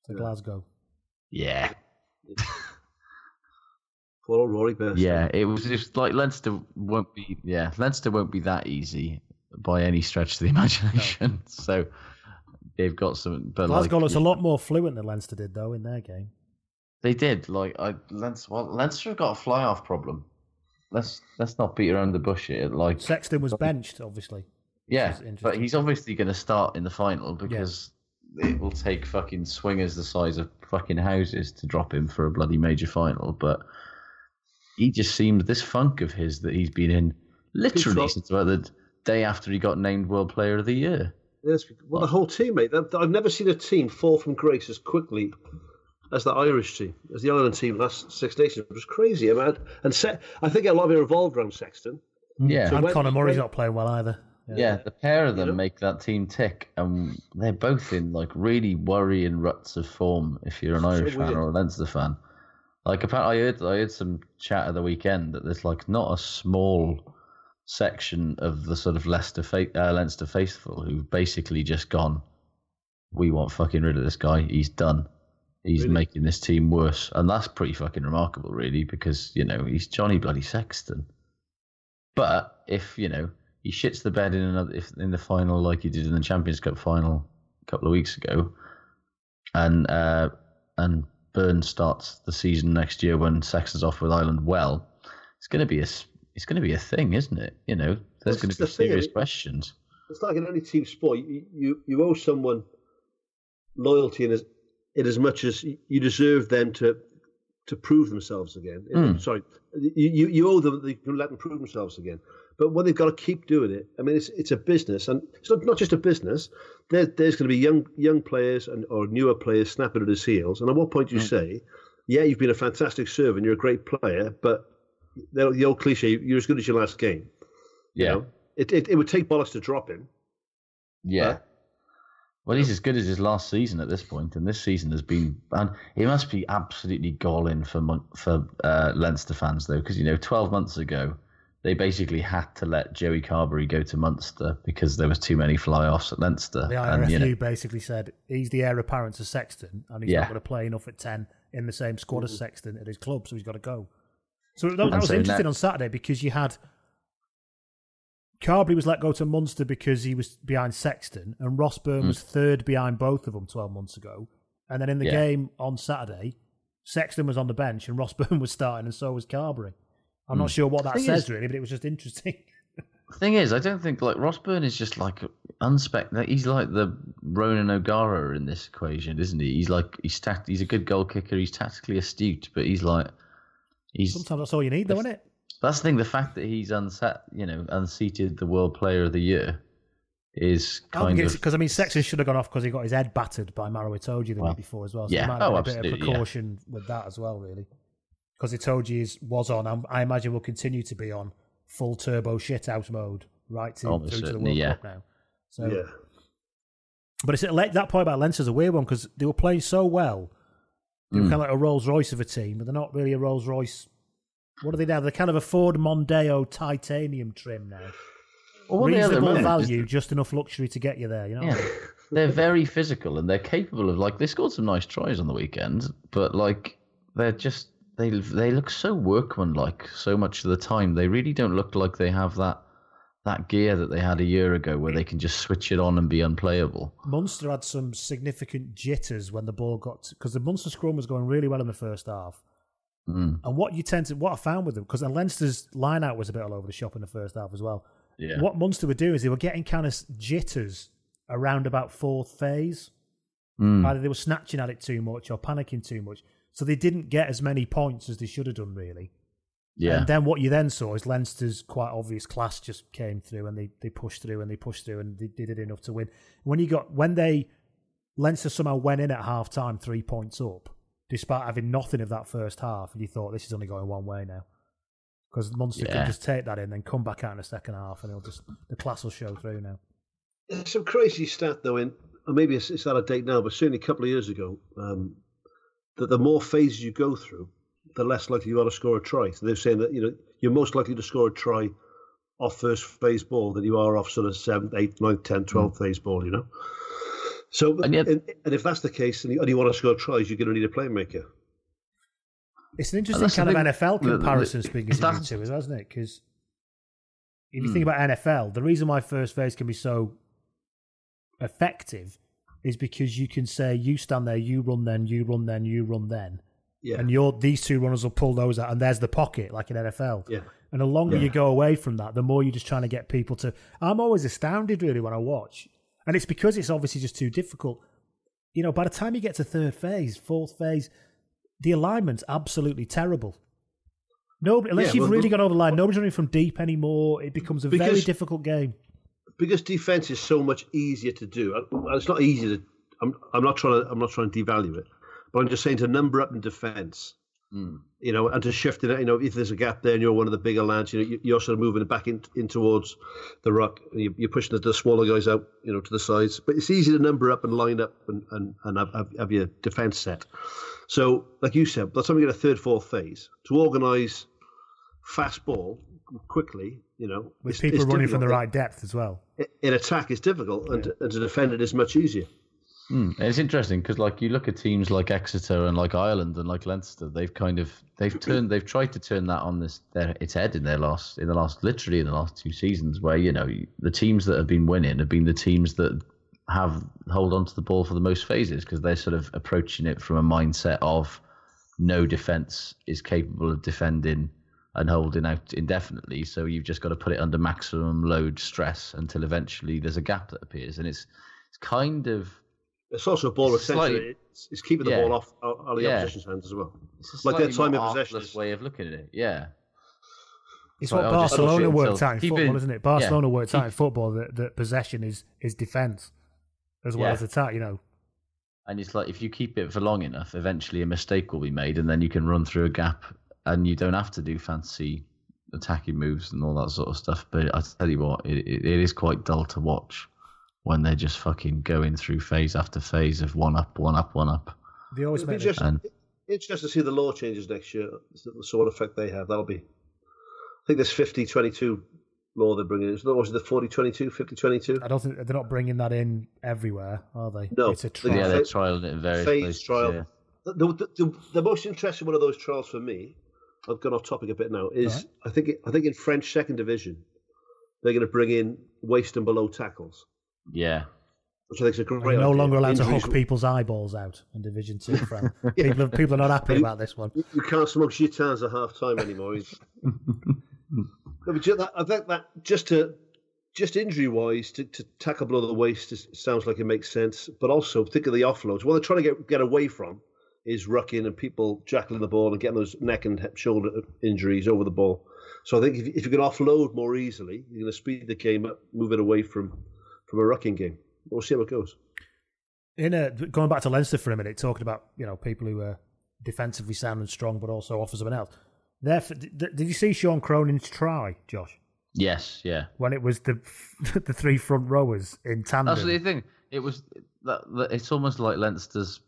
to Glasgow. yeah. Poor old Rory Best. Yeah, it was just like Leinster won't be. Yeah, Leinster won't be that easy by any stretch of the imagination. So they've got some. But Glasgow like, looks a lot more fluent than Leinster did, though, in their game. They did. Like I, Leinster. Well, Leinster have got a fly-half problem. Let's let's not beat around the bush here. Like Sexton was benched, obviously. yeah, but he's obviously going to start in the final because it will take fucking swingers the size of fucking houses to drop him for a bloody major final. But he just seemed this funk of his that he's been in literally since about the day after he got named World Player of the Year. Yes, well, the whole team, mate. I've- I've never seen a team fall from grace as quickly as the Irish team, as the Ireland team last Six Nations. It was crazy. I mean, and Se- I think a lot of it revolved around Sexton. Mm. Yeah, So and when- Conor Murray's when- not playing well either. yeah, the pair of them You know? make that team tick, and they're both in like really worrying ruts of form. If you're an Irish fan or a Leinster fan, like apparently I heard I heard some chat at the weekend that there's like not a small section of the sort of Leicester, fa- uh, Leinster faithful who've basically just gone, we want fucking rid of this guy. He's done. He's Really? making this team worse, and that's pretty fucking remarkable, really, because you know he's Johnny Bloody Sexton. But if you know he shits the bed in another, if in the final like he did in the Champions Cup final a couple of weeks ago, and uh, and Byrne starts the season next year when Sexton's off with Ireland, well, it's going to be a it's going to be a thing, isn't it? You know, there's going to be thing, serious it- questions. It's like in any team sport. You you, you owe someone loyalty in as in as much as you deserve them to to prove themselves again. Mm. Sorry, you, you owe them you can let them prove themselves again. But when they've got to keep doing it, I mean, it's it's a business, and it's not, not just a business. There, there's going to be young young players and or newer players snapping at his heels. And at what point do you say, "Yeah, you've been a fantastic servant, you're a great player," but the, the old cliche, "You're as good as your last game." You Yeah, know? it, it it would take bollocks to drop him. yeah. Huh? Well, he's as good as his last season at this point, and this season has been. And it must be absolutely galling for for uh, Leinster fans though, because you know, twelve months ago, they basically had to let Joey Carbery go to Munster because there was too many fly-offs at Leinster. The and, IRFU you know, basically said he's the heir apparent to Sexton, and he's Yeah. not going to play enough at ten in the same squad as Sexton at his club, so he's got to go. So that, that was interesting now- on Saturday because you had Carbery was let go to Munster because he was behind Sexton, and Ross Byrne hmm. was third behind both of them twelve months ago. And then in the Yeah. game on Saturday, Sexton was on the bench and Ross Byrne was starting, and so was Carbery. I'm not hmm. sure what that says is- really, but it was just interesting. The thing is, I don't think like Ross Byrne is just like unspec. He's like the Ronan O'Gara in this equation, isn't he? He's like he's tact- he's a good goal kicker. He's tactically astute, but he's like he's Sometimes that's all you need, though, isn't it? That's the thing. The fact that he's unset, you know, unseated the World Player of the Year is kind of because I mean Sexton should have gone off because he got his head battered by Maro Itoje the Well, week before as well. So yeah. might have Oh, been a bit of absolutely, yeah. precaution with that as well, really. Because Itoji is was on, I'm- I imagine will continue to be on full turbo shithouse mode right to, through to the certainly, World yeah. Cup now. So, yeah. but it's like that point about Leinster's a weird one because they were playing so well. They were Mm. kind of like a Rolls Royce of a team, but they're not really a Rolls Royce. What are they now? They're kind of a Ford Mondeo titanium trim now. Well, what they are Reasonable value, just enough luxury to get you there. You know. Yeah, they're very physical and they're capable of like they scored some nice tries on the weekend, but like they're just they they look so workmanlike so much of the time. They really don't look like they have that that gear that they had a year ago where they can just switch it on and be unplayable. Munster had some significant jitters when the ball got because the Munster scrum was going really well in the first half. Mm, And what you tend to what I found with them because Leinster's line out was a bit all over the shop in the first half as well. yeah, What Munster would do is they were getting kind of jitters around about fourth phase. Mm, Either they were snatching at it too much or panicking too much, so they didn't get as many points as they should have done really. Yeah. And then what you then saw is Leinster's quite obvious class just came through and they, they pushed through and they pushed through and they, they did enough to win. When you got when they Leinster somehow went in at half time three points up, despite having nothing of that first half, and you thought this is only going one way now. Because Munster Yeah. can just take that in, then come back out in the second half, and it'll just the class will show through now. There's some crazy stat though, in or maybe it's, it's out of date now, but certainly a couple of years ago, um, that the more phases you go through, the less likely you are to score a try. So they're saying that you know you're most likely to score a try off first phase ball than you are off sort of seventh, eighth, ninth, tenth, twelfth phase ball. You know. So And yet- and, and if that's the case, and you, and you want to score tries, you're going to need a playmaker. It's an interesting kind of thing- NFL the- the- comparison, the- speaking to you that's- two, as well, isn't it? Because if you Hmm. think about NFL, the reason why first phase can be so effective is because you can say, you stand there, you run then, you run then, you run then. Yeah. And your these two runners will pull those out, and there's the pocket, like in NFL. Yeah. And the longer Yeah. you go away from that, the more you're just trying to get people to. I'm always astounded, really, when I watch. And it's because it's obviously just too difficult. You know, by the time you get to third phase, fourth phase, the alignment's absolutely terrible. Nobody, unless Yeah, you've well, really got over the line, nobody's running from deep anymore. It becomes a very difficult game. because defense is so much easier to do. Uh, It's not easy to. I'm, I'm not trying to. I'm not trying to devalue it, but I'm just saying to number up in defense. Mm. You know, and to shift it. You know, if there's a gap there and you're one of the bigger lads, you know, you- you're sort of moving back in, in towards the ruck. And you- you're pushing the, the smaller guys out, you know, to the sides. But it's easy to number up and line up and and, and have, have, have your defense set. So, like you said, by the time you get a third, fourth phase, to organise fast ball quickly, you know, With it's- people it's running from the right depth as well. In attack, it's difficult, and, and to defend it is much easier. Hmm. And It's interesting because, like, you look at teams like Exeter and like Ireland and like Leinster. They've kind of they've turned they've tried to turn that on this their its head in their last in the last literally in the last two seasons, where you know the teams that have been winning have been the teams that have hold on to the ball for the most phases because they're sort of approaching it from a mindset of no defense is capable of defending and holding out indefinitely. So you've just got to put it under maximum load stress until eventually there's a gap that appears, and it's it's kind of It's also a ball It's retention. slightly- It's, it's keeping the Yeah. ball off out out of the Yeah. opposition's hands as well. It's a Like their slightly time more of possession artless is- way of looking at it. Yeah, It's Like, what I'll Barcelona I'll worked out in keep football, it- isn't it? Barcelona yeah, worked out in football that, that possession is is defense as well Yeah. as attack. You know, and it's like if you keep it for long enough, eventually a mistake will be made, and then you can run through a gap, and you don't have to do fancy attacking moves and all that sort of stuff. But I tell you what, it, it, it is quite dull to watch when they're just fucking going through phase after phase of one up, one up, one up. they always It'll be make just, And- it's just to see the law changes next year, the sort of effect they have. That'll be. I think there's 50 22 law they're bringing in. Is it- Was it the 40 22, 50 22? I don't think they're not bringing that in everywhere, are they? No. it's a trial. Yeah, they're Fa- trialing it in various Phase places. trial. yeah. The, the, the, the most interesting one of those trials for me, I've gone off topic a bit now, is Alright. I think I think in French second division, they're going to bring in waist and below tackles, Yeah, which I think is a great We're no idea. longer allowed to hook people's eyeballs out in Division Two. Fran. people, are, people are not happy about this one. You can't smoke Gitanes at half time anymore. no, but I think that just to just injury wise to, to tackle below the waist is, sounds like it makes sense. But also think of the offloads. What they're trying to get get away from is rucking and people jackling the ball and getting those neck and hip shoulder injuries over the ball. So I think if, if you can offload more easily, you're going to speed the game up, move it away from from a rucking game. We'll see how it goes. In a, going back to Leinster for a minute, talking about you know people who are defensively sound and strong, but also offer something else. There, did, did you see Sean Cronin's try, Josh? yes, yeah. When it was the the three front rowers in tandem. That's the thing. It was. That, that, it's almost like Leinster's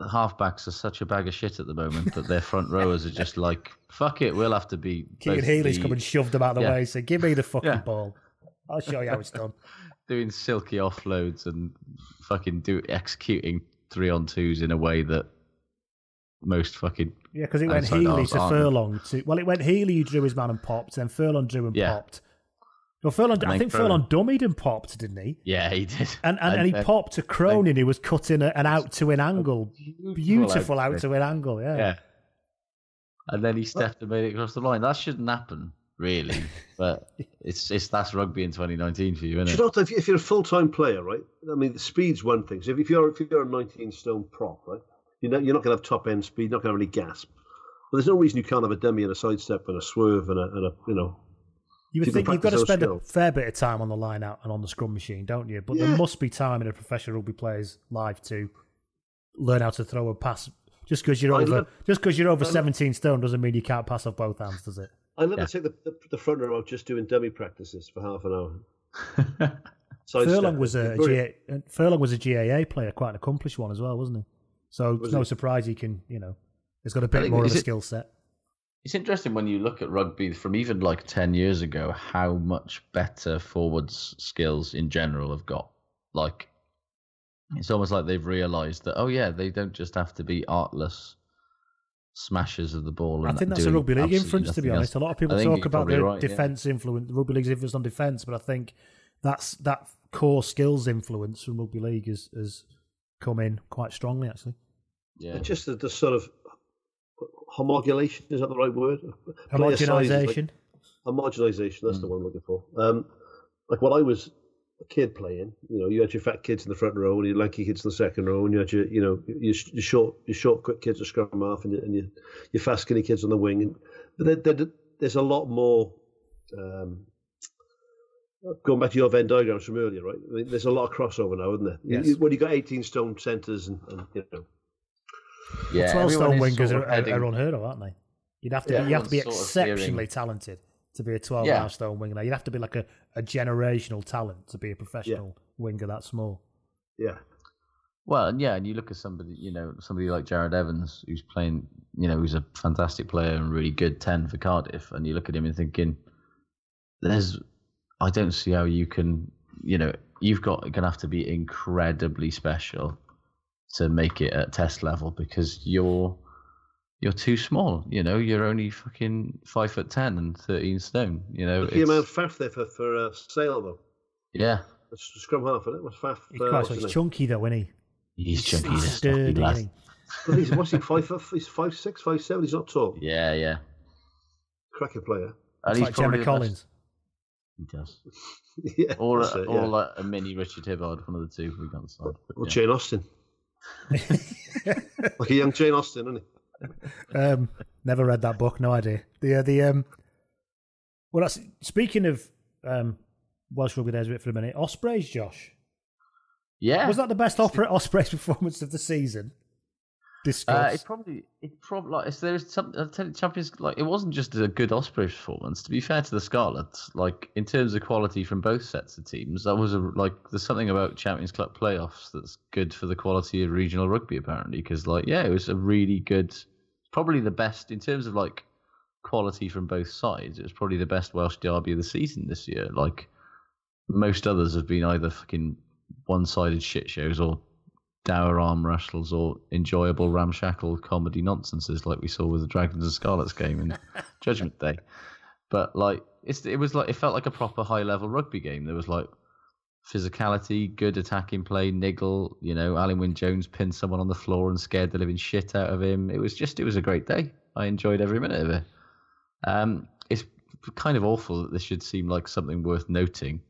halfbacks are such a bag of shit at the moment that their front rowers are just like, fuck it, we'll have to be. Keegan both Healy's the- come and shoved them out of the Yeah. way. Said, "Give me the fucking Yeah. ball. I'll show you how it's done." doing silky offloads and fucking do executing three on twos in a way that most fucking Yeah, because it went Healy to aren't. Furlong to well, it went Healy who drew his man and popped, then Furlong drew and Yeah. popped. Well, Furlong, And I think Cronin. Furlong dummied and popped, didn't he? Yeah, he did. And and, and he popped to Cronin, who was cutting a, an out to an angle, beautiful out to an angle. Yeah. Yeah. And then he stepped and made it across the line. That shouldn't happen, really. But it's it's that's rugby in 2019 for you, isn't you it? know if, if you're a full time player, right? I mean, the speed's one thing. So if, if you're if you're a 19 stone prop, right, you're not, you're not going to have top end speed. You're not going to have any gasp. But there's no reason you can't have a dummy and a sidestep and a swerve and a, and a you know. You would People think you've got to practice those spend a fair bit of time on the line out and on the scrum machine, don't you? But Yeah. there must be time in a professional rugby player's life to learn how to throw a pass. Just because you're I over, love- just because you're over I love- 17 stone doesn't mean you can't pass off both hands, does it? I love Yeah. to take the, the, the front row out just doing dummy practices for half an hour. Uh, Furlong was a Brilliant. GA, Furlong was a GAA player, quite an accomplished one as well, wasn't he? So Was it's no he? surprise he can, you know, he's got a bit think- more of a it- skill set. It's interesting when you look at rugby from even like 10 years ago, how much better forwards skills in general have got. Like, it's almost like they've realised that, oh, yeah, they don't just have to be artless smashers of the ball. I think that's a rugby league influence, to be honest. else. A lot of people talk about the right, yeah. defence influence, rugby league's influence on defence, but I think that's that core skills influence from rugby league has, has come in quite strongly, actually. Yeah. Just the, the sort of homogulation is that the right word? Player sizes, like- Homogenisation. Homogenization, that's Mm. the one I'm looking for. Um, like when I was a kid playing, you know, you had your fat kids in the front row and your lanky kids in the second row, and you had your, you know, your, your short, your short, quick kids at scrum half, and your, and your, your fast, skinny kids on the wing. And but there, there, there's a lot more. Um, going back to your Venn diagrams from earlier, right? I mean, there's a lot of crossover now, isn't there? You- Yes. you- when you got 18 stone centres and, and you know, yeah, 12 stone wingers sort are, of are, heading- are unheard of, aren't they? You'd have to Yeah, be, you have to be everyone's sort of exceptionally talented to be a 12 Yeah. and a half stone winger. Now, you'd have to be like a, a generational talent to be a professional winger that small. yeah. Well, and yeah, and you look at somebody, you know, somebody like Jarrod Evans, who's playing, you know, who's a fantastic player and really good ten for Cardiff, and you look at him and thinking, there's I don't see how you can you know you've got gonna have to be incredibly special to make it at test level because you're you're too small. You know, you're only fucking five foot ten and thirteen stone. You know, Look at the it's- amount of Faf there for, for uh, sale, though. yeah, It's scrum half, isn't it? What's Faf? He's uh, quite what's he's chunky though, isn't he? he's chunky. He's Sturdy, lad. isn't he? But he's, what's he, five foot? He's five six, five seven. He's not tall. Yeah, yeah. Cracker player. And It's he's like probably Gemma the best- Collins. He does. yeah, Or, that's a, it, or like a mini Richard Hibbard, one of the two we've got side. But Or yeah. Jane Austen. like a young Jane Austen, isn't he? Um, never read that book. No idea. The uh, the um. Well, that's speaking of um, Welsh rugby days a bit for a minute. Ospreys, Josh. yeah. Was that the best opera Ospreys performance of the season? Uh, it probably, it probably like if there's some. I'll tell you, Champions like it wasn't just a good Ospreys performance. To be fair to the Scarlets, like in terms of quality from both sets of teams, that was a like there's something about Champions Cup playoffs that's good for the quality of regional rugby apparently. Because like yeah, it was a really good, probably the best in terms of like quality from both sides. It was probably the best Welsh derby of the season this year. Like most others have been either fucking one-sided shit shows or dour arm wrestles or enjoyable ramshackle comedy nonsenses like we saw with the Dragons and Scarlets game in Judgment Day. But like it's it was like it felt like a proper high level rugby game. There was like physicality, good attacking play, niggle, you know, Alun Wyn Jones pinned someone on the floor and scared the living shit out of him. It was just it was a great day. I enjoyed every minute of it. Um it's kind of awful that this should seem like something worth noting.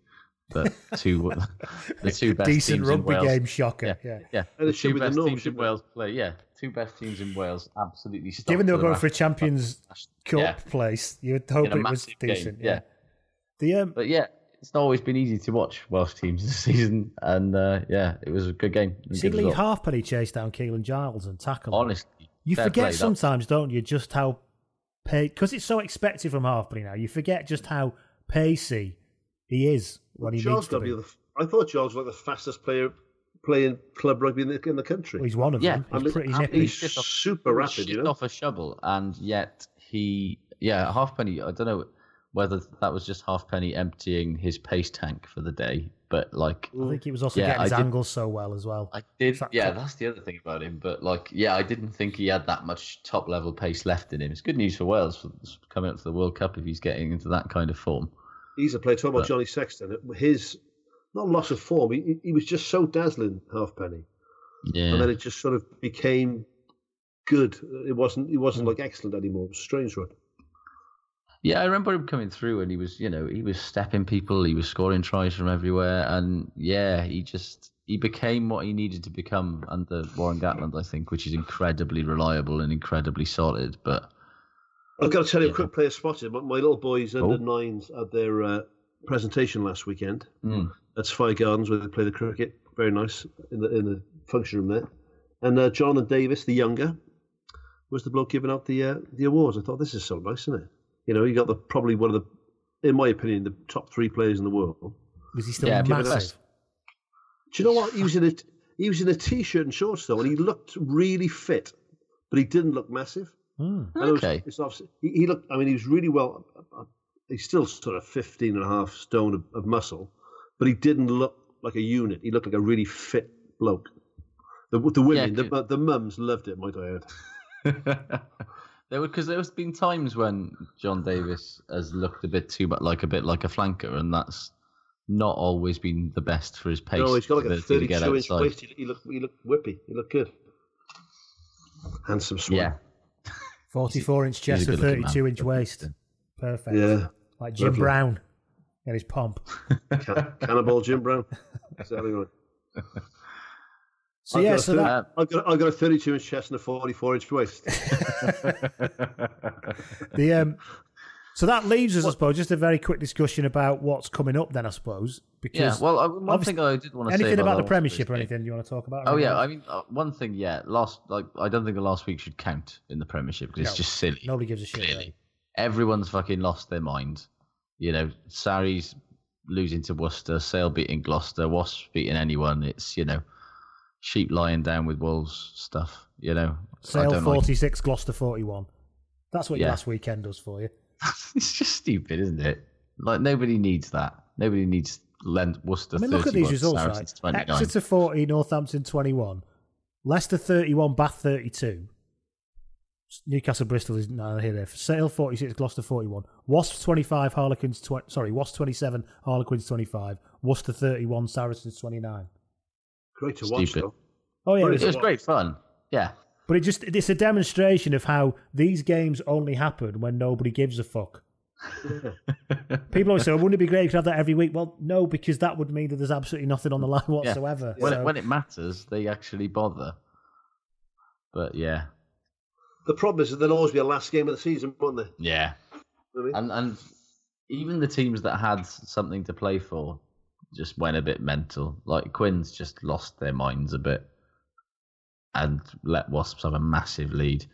But two the two best Decent teams in rugby Wales, game shocker. yeah, Yeah. yeah. The two be the best norm, teams in? Wales play. Yeah, two best teams in Wales absolutely. Given they were going for a Champions Cup Yeah. place, you would hope it was massive game, decent. yeah. The um, But yeah, it's not always been easy to watch Welsh teams this season, and uh, yeah, it was a good game. see good Lee result. Halfpenny chase down Keelan Giles and tackle. Honestly, You forget play, that- sometimes, don't you, just how paid because it's so expected from Halfpenny now. You forget just how pacey he is when he Giles needs to got be. be the, I thought Giles was like the fastest player playing club rugby in the, in the country. Well, he's one of Yeah, them. He's I mean, pretty he's. He's just off- super he rapid, you know? off a shovel, and yet he, yeah, Halfpenny. I don't know whether that was just Halfpenny emptying his pace tank for the day, but like I think he was also Yeah, getting his I did- angles so well as well. I did, that yeah, top- that's the other thing about him. But like, yeah, I didn't think he had that much top level pace left in him. It's good news for Wales for coming up to the World Cup if he's getting into that kind of form. He's a player. Talking about Johnny Sexton, his not loss of form. He, he was just so dazzling, Halfpenny, Yeah, and then it just sort of became good. It wasn't. It wasn't hmm. like excellent anymore. It was a strange one. Yeah, I remember him coming through and he was, you know, he was stepping people, he was scoring tries from everywhere, and yeah, he just he became what he needed to become under Warren Gatland, I think, which is incredibly reliable and incredibly solid. But I've got to tell you Yeah. a quick player spotted. My, my little boys under Oh. nines at their uh, presentation last weekend. mm, That's Sophia Gardens where they play the cricket. Very nice in the in the function room there. And uh, Jonathan Davies, the younger, was the bloke giving out the uh, the awards. I thought this is so nice, isn't it? You know, you got the probably one of the, in my opinion, the top three players in the world. Was he still Yeah, give massive? Do you know what? He was in a he was in a t-shirt and shorts though, and he looked really fit, but he didn't look massive. Hmm. It was- Okay. he, he looked. I mean, he was really well. Uh, uh, he's still sort of 15 and a half stone of, of muscle, but he didn't look like a unit. He looked like a really fit bloke. The, the women, Yeah, the, the mums loved it. Might I add? there were because there's been times when John Davies has looked a bit too much like a bit like a flanker, and that's not always been the best for his pace. no, he's got like a ability to get 32 inch waist. He, looked, he looked whippy. He looked good. Handsome. Yeah, 44 inch chest with good-looking man. 32 inch waist. Perfect. Yeah. Like Jim Lovely. Brown and his pomp. Can, Cannibal Jim Brown. Exactly right. So, I've yeah, got so 30 that. I've got, I've got a 32 inch chest and a 44 inch waist. The, um, so that leaves us, I suppose, just a very quick discussion about what's coming up then, I suppose. Because yeah. Well, uh, one thing I did want to say anything about, the Premiership or anything you want to talk about? Oh yeah? I mean, uh, one thing, yeah, last like I don't think the last week should count in the Premiership because No. it's just silly. Nobody gives a shit. Clearly, everyone's fucking lost their mind. You know, Sarries losing to Worcester, Sale beating Gloucester, Wasps beating anyone. It's you know, sheep lying down with wolves stuff. You know, Sale don't like- 46, Gloucester 41. That's what your Yeah. last weekend does for you. it's just stupid, isn't it? Like nobody needs that. Nobody needs Lent Worcester. I mean, look at these results, Saracens right? 29. Exeter 40, Northampton 21, Leicester 31, Bath 32. Newcastle Bristol is neither here there. Sale 46, Gloucester 41. Wasps 25, Harlequins 20, sorry, Wasps 27, Harlequins 25. Worcester 31, Saracens 29. Great to watch, Stupid. though. Oh yeah, But it It was, was great fun. Yeah. But it just it's a demonstration of how these games only happen when nobody gives a fuck. People always say, oh, "Wouldn't it be great if you could have that every week?" Well, no, because that would mean that there's absolutely nothing on the line Yeah. whatsoever. When, So- it, when it matters, they actually bother. But yeah, The problem is that there'll always be a last game of the season, won't there? yeah, I mean, and and even the teams that had something to play for just went a bit mental. Like Quins just lost their minds a bit, and let Wasps have a massive lead.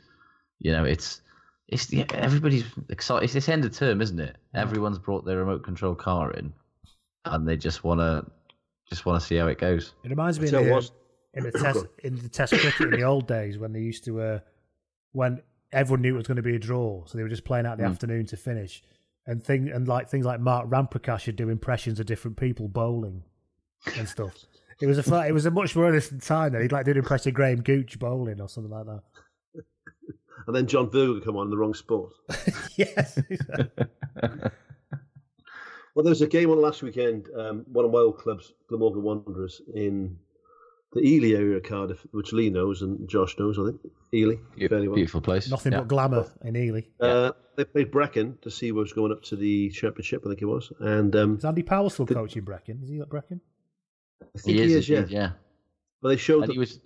You know, it's it's yeah, everybody's excited. It's this end of term, isn't it? Everyone's brought their remote control car in, and they just want to just want to see how it goes. It reminds me So in it the, in the test in the test cricket in the old days when they used to uh, when everyone knew it was going to be a draw, so they were just playing out the Mm. afternoon to finish. And thing and like things like Mark Ramprakash would do impressions of different people bowling and stuff. It was a fu- it was a much more innocent time then. He'd like do an impression of Graham Gooch bowling or something like that. and then John Virgo would come on in the wrong sport. yes. Well, there was a game on last weekend. Um, one of my old clubs, Glamorgan Wanderers, in the Ely area of Cardiff, which Lee knows and Josh knows, I think. Ely, fairly well. Beautiful place. Nothing Yeah. but glamour in Ely. Uh, they played Brecon to see what was going up to the championship, I think it was. And um, Is Andy Powell still coaching Brecon? Is he at Brecon? I think He he, is, is, yeah. indeed, yeah. But they showed the, he was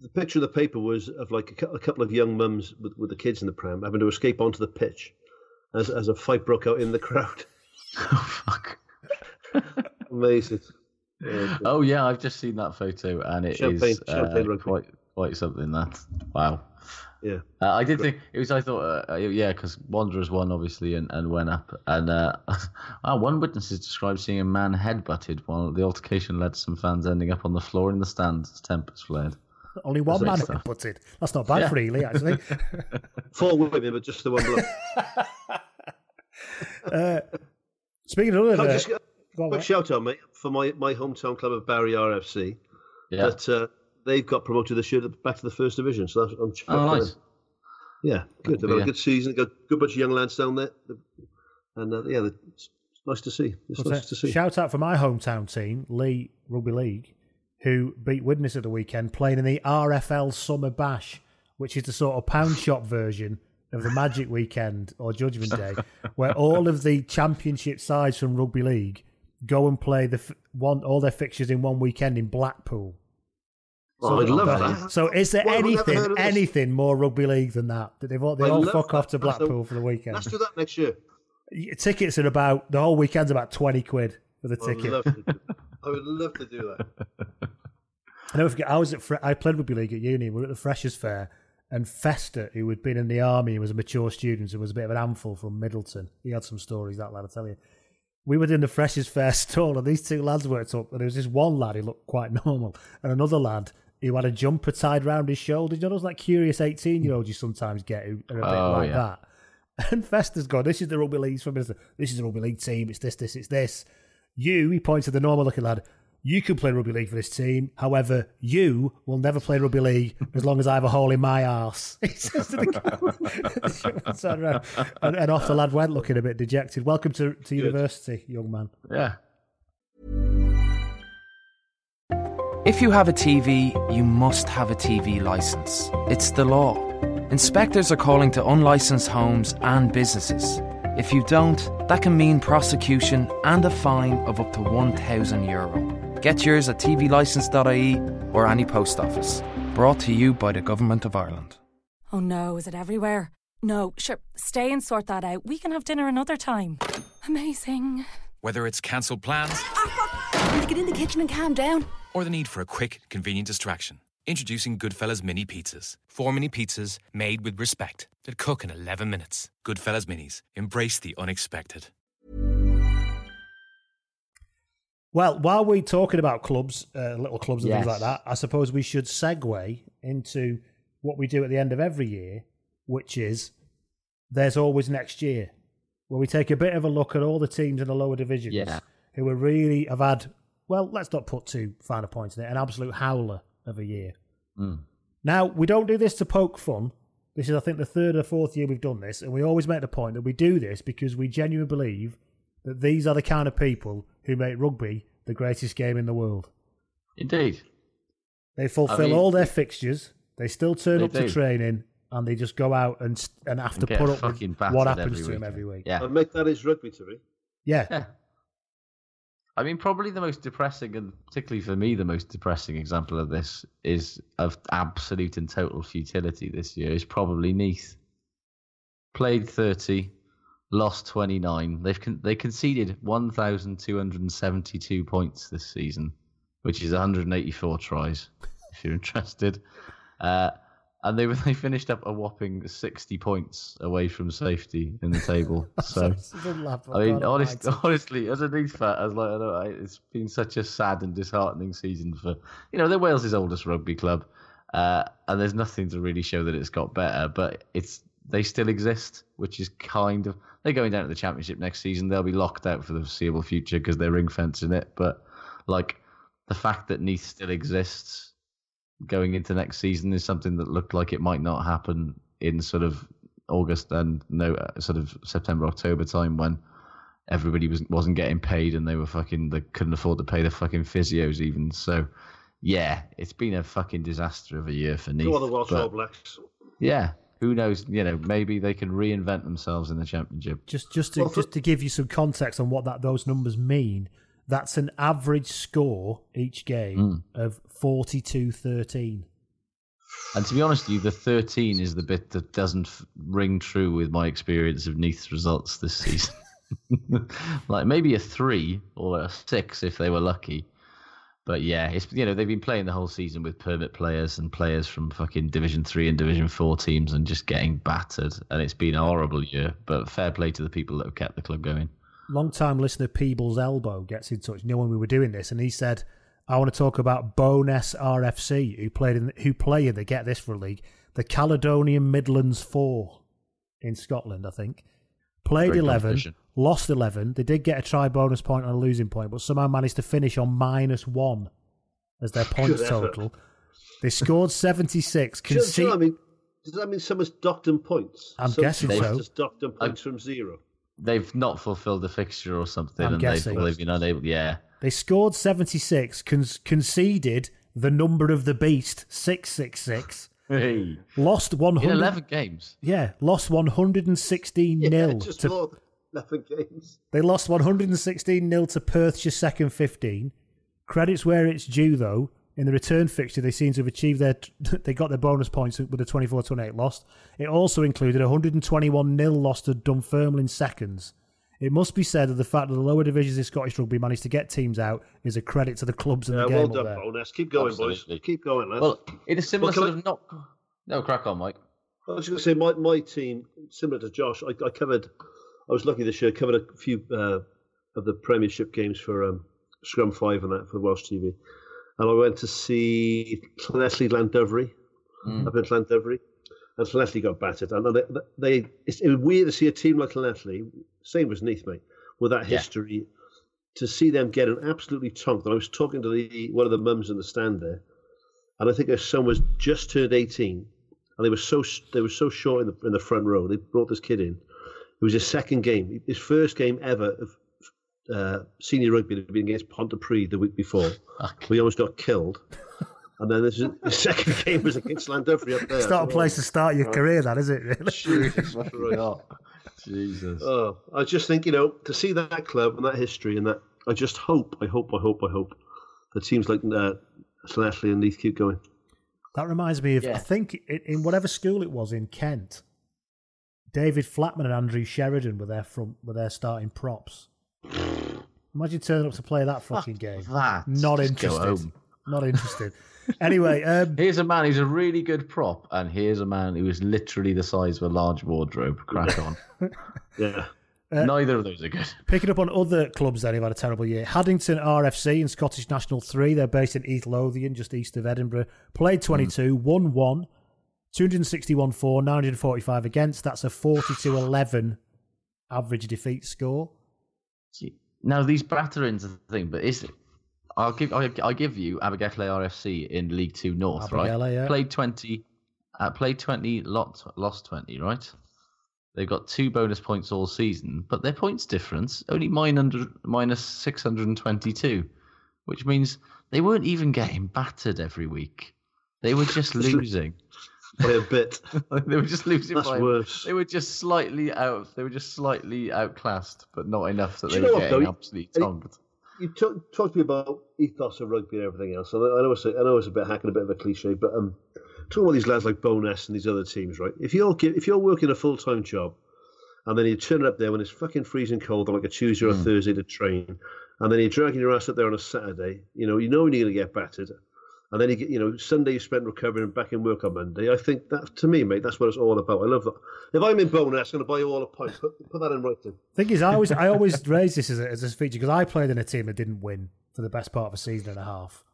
the picture of the paper was of like a, a couple of young mums with, with the kids in the pram having to escape onto the pitch as, as a fight broke out in the crowd. oh fuck. Amazing. Yeah, Oh yeah, I've just seen that photo, and it is Champagne- uh, champagne rugby. quite quite something. That wow. Yeah. Uh, I did think it was. I thought, uh, yeah, because Wanderers won obviously and, and went up, and uh, ah, one witness has described seeing a man headbutted while the altercation led to some fans ending up on the floor in the stands as tempers flared. Only one man That's- put it. That's not bad Yeah. for Ely, actually. Four women, but just the one bloke. uh, speaking of Can I other, just get go a on, quick shout out, mate, for my, my hometown club of Barry RFC. Yeah. That uh, they've got promoted this year back to the first division. So that's, I'm Oh, for nice. them. Yeah, good. They've That'll had a good season. They've got a good bunch of young lads down there. And uh, yeah, it's it's nice to see. It's But, nice uh, to see. Shout out for my hometown team, Leigh Rugby League, who beat Widnes at the weekend, playing in the RFL Summer Bash, which is the sort of pound shop version of the Magic Weekend or Judgment Day, where all of the championship sides from Rugby League go and play the f- one all their fixtures in one weekend in Blackpool. Oh, I'd love that. So, is there Well, anything heard of this. anything more rugby league than that? That they've all, they I all fuck off to. That's the- Blackpool for the weekend. Let's do that next year. Tickets are about the whole weekend's about twenty quid for the I ticket. I would love to do that. I never forget. I was at I played rugby league at uni. We were at the Freshers Fair, and Fester, who had been in the army and was a mature student and was a bit of an handful from Middleton, he had some stories. That lad, I tell you. We were in the Freshers Fair stall, and these two lads worked up. And there was this one lad who looked quite normal, and another lad who had a jumper tied round his shoulders. You know those like curious eighteen-year-olds you sometimes get who are a bit Oh, like yeah. that. And Fester's gone. This is the rugby league from This is the rugby league team. It's this, this, it's this. You, he points to the normal looking lad. You can play rugby league for this team. However, you will never play rugby league as long as I have a hole in my arse. He says to the guy. Turn around. and, and off the lad went looking a bit dejected. Welcome to, to university, young man. Yeah. If you have a TV, you must have a TV license. It's the law. Inspectors are calling to unlicensed homes and businesses. If you don't, that can mean prosecution and a fine of up to 1,000 euro. Get yours at tvlicense.ie or any post office. Brought to you by the Government of Ireland. Oh no, is it everywhere? No, sure, stay and sort that out. We can have dinner another time. Amazing. Whether it's cancelled plans Get in the kitchen and calm down. or the need for a quick, convenient distraction, introducing Goodfellas Mini Pizzas. Four mini pizzas made with respect that cook in 11 minutes. Goodfellas Minis. Embrace the unexpected. Well, while we're talking about clubs, uh, little clubs and things like that, I suppose we should segue into what we do at the end of every year, which is there's always next year. where we take a bit of a look at all the teams in the lower divisions Yeah. who are really have had, well, let's not put too fine a point in it, an absolute howler of a year. Mm. Now, we don't do this to poke fun. This is, I think, the third or fourth year we've done this, and we always make the point that we do this because we genuinely believe that these are the kind of people who make rugby the greatest game in the world. Indeed. They fulfill mean- all their fixtures. They still turn They up to training, and they just go out and and have And to put up with what happens every to them every week. Yeah. And make that his rugby to me. Yeah. Yeah. I mean, probably the most depressing, and particularly for me, the most depressing example of this is of absolute and total futility this year is probably Neath. Played 30, lost 29. They've con- they conceded 1,272 points this season, which is 184 tries, if you're interested. Uh, and they they finished up a whopping 60 points away from safety in the table. So. I mean, honest, honestly, as a Leeds fan, I was like, I know, it's been such a sad and disheartening season for, you know, they're Wales's oldest rugby club, uh, and there's nothing to really show that it's got better. But it's they still exist, which is kind of they're going down to the championship next season. They'll be locked out for the foreseeable future because they're ring fencing it. But like the fact that Neath still exists going into next season is something that looked like it might not happen in sort of August and no uh, sort of September October time when everybody was wasn't getting paid and they were fucking they couldn't afford to pay the fucking physios even. So yeah, it's been a fucking disaster of a year for Neath. Go the Welsh but All Blacks. yeah, who knows? You know, maybe they can reinvent themselves in the championship. Just just to Well, just to give you some context on what that those numbers mean, that's an average score each game Hmm. of 42-13. And to be honest with you, the 13 is the bit that doesn't ring true with my experience of Neath's results this season. like maybe a three or a six if they were lucky. But yeah, it's you know they've been playing the whole season with permit players and players from fucking Division Three and Division Four teams and just getting battered, and it's been a horrible year. But fair play to the people that have kept the club going. Long time listener Peebles Elbow gets in touch. You know when we were doing this, and he said, "I want to talk about Bonus RFC, who played in who play in the get this for a league, the Caledonian Midlands Four in Scotland, I think. Played Great eleven, lost eleven. They did get a try bonus point and a losing point, but somehow managed to finish on minus one as their points total. They scored seventy six. Do you- do you know what I mean? Does that mean someone's docked them points? I'm Some guessing so. Just docked them points from zero. They've not fulfilled the fixture or something, I'm and guessing. they've, they've been unable. Yeah, They scored 76, con- conceded the number of the beast, 666. Hey. Lost 100. in 11 games. Yeah, lost 116 Yeah, nil. just to, more 11 games. they lost 116 nil to Perthshire second 15. Credits where it's due, though. In the return fixture, they seem to have achieved their. They got their bonus points with a 24 28 loss. It also included a 121 nil loss to Dunfermline seconds. It must be said that the fact that the lower divisions in Scottish rugby managed to get teams out is a credit to the clubs and Yeah, the well game. up done, there. Bonus. Keep going, Absolutely. boys. Keep going, lads. Well, in a similar Well, can sort I- of not. No, crack on, Mike. I was going to say my, my team, similar to Josh, I, I covered. I was lucky this year. Covered a few uh, of the Premiership games for um, Scrum V and that for Welsh TV, and I went to see Llanelli Llandovery hmm. up in Llandovery, and Llanelli got battered. And they, they it's, it was weird to see a team like Llanelli, same as Neath, mate, with that Yeah. history, to see them getting absolutely tonked. And I was talking to the one of the mums in the stand there, and I think her son was just turned eighteen, and they were so they were so short in the in the front row. They brought this kid in. It was his second game, his first game ever of uh, senior rugby had been against Pontypridd the week before. We almost got killed. And then this is, the second game was against Llandovery up there. It's not a place to start your career, that is it? Really? Jesus Christ. Jesus. Oh, I just think you know to see that club and that history and that. I just hope, I hope, I hope, I hope that teams like uh, Llanelli and Neath keep going. That reminds me of, I think, in, in whatever school it was in Kent, David Flatman and Andrew Sheridan were their front, were their starting props. Imagine turning up to play that fucking game. that. Not Just go interested. home. Not interested. anyway, um, Here's a man who's a really good prop, and here's a man who is literally the size of a large wardrobe. Crack on. Yeah. Uh, Neither of those are good. Picking up on other clubs then who've had a terrible year. Haddington RFC in Scottish National 3. They're based in East Lothian, just east of Edinburgh. Played 22, won 1, 261 4, 945 against. That's a 42 11 average defeat score. Now these batterings are the thing, but is it? I'll give I'll, I'll give you Abergele RFC in League Two North, Abergele, right? yeah. Played twenty, uh, played twenty, lot, lost twenty, right? They've got two bonus points all season, but their points difference only minus minus six hundred and twenty-two, which means they weren't even getting battered every week. They were just losing. By a bit. they were just losing That's by. worse. They were just slightly out. They were just slightly outclassed, but not enough that Do they were getting though? absolutely Hey, tonked. you talk, talk to me about ethos of rugby and everything else. I know it's a, I know it's a bit hacking, a bit of a cliche, but um, talking about these lads like Bonus and these other teams, right? If you're if you're working a full time job, and then you turn up there when it's fucking freezing cold on like a Tuesday or a Thursday to train, and then you're dragging your ass up there on a Saturday, you know, you know you're going to get battered. And then you get, you know, Sunday you spend recovering and back in work on Monday. I think that, to me, mate, that's what it's all about. I love that. If I'm in bonus, I'm going to buy you all a pint. Put, put that in writing. Thing is, I always I always raise this as a, as a feature because I played in a team that didn't win for the best part of a season and a half,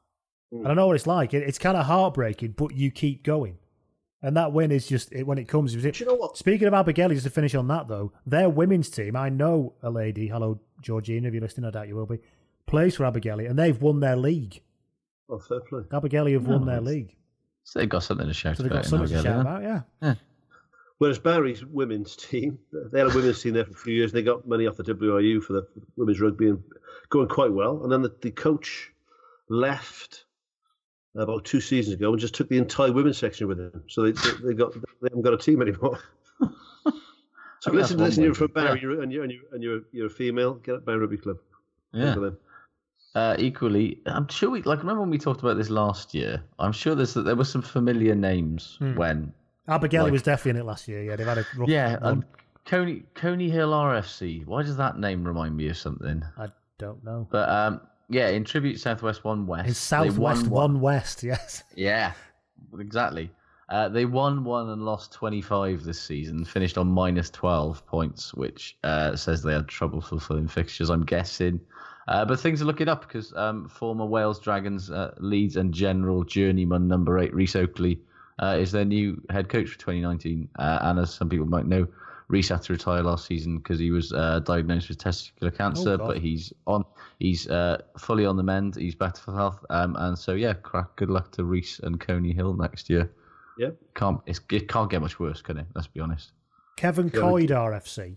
and I know what it's like. It, it's kind of heartbreaking, but you keep going, and that win is just it, when it comes. Do you know what? Speaking of Abigail, just to finish on that though, their women's team, I know a lady. Hello, Georgina, if you're listening, I doubt you will be. Plays for Abigail, and they've won their league. Oh, fair play. Abigail have won Oh, their league, So they've got something to shout so they've about. got something to shout about. Yeah, Whereas Barry's women's team, they had a women's team there for a few years. and They got money off the WRU for the women's rugby and going quite well. And then the, the coach left about two seasons ago and just took the entire women's section with him. So they they, they got they haven't got a team anymore. so listen, that's listen, one you're from Barry, Yeah. and you're and you're and you're, you're a female. Get up Barry Rugby Club. Yeah. Go for them. Uh, equally, I'm sure we like. Remember when we talked about this last year? I'm sure there's that there were some familiar names Hmm. when. Abigail Like- was definitely in it last year. Yeah, they've had a rough Yeah, run. Coney Coney Hill RFC. Why does that name remind me of something? I don't know. But um, yeah, in tribute Southwest One West. In Southwest won One West, yes. Yeah, exactly. Uh, they won one and lost 25 this season, finished on minus 12 points, which uh, says they had trouble fulfilling fixtures, I'm guessing. Uh, but things are looking up because um, former Wales Dragons uh, Leeds and general journeyman number eight, Rhys Oakley, uh, is their new head coach for 2019. Uh, and as some people might know, Rhys had to retire last season because he was uh, diagnosed with testicular cancer, God. but he's on. He's uh, fully on the mend. He's better for health, um, and so yeah, crack. Good luck to Rhys and Coney Hill next year. Yeah. Can't it's, it can't get much worse, can it? Let's be honest. Kevin Kevin- Coyd RFC,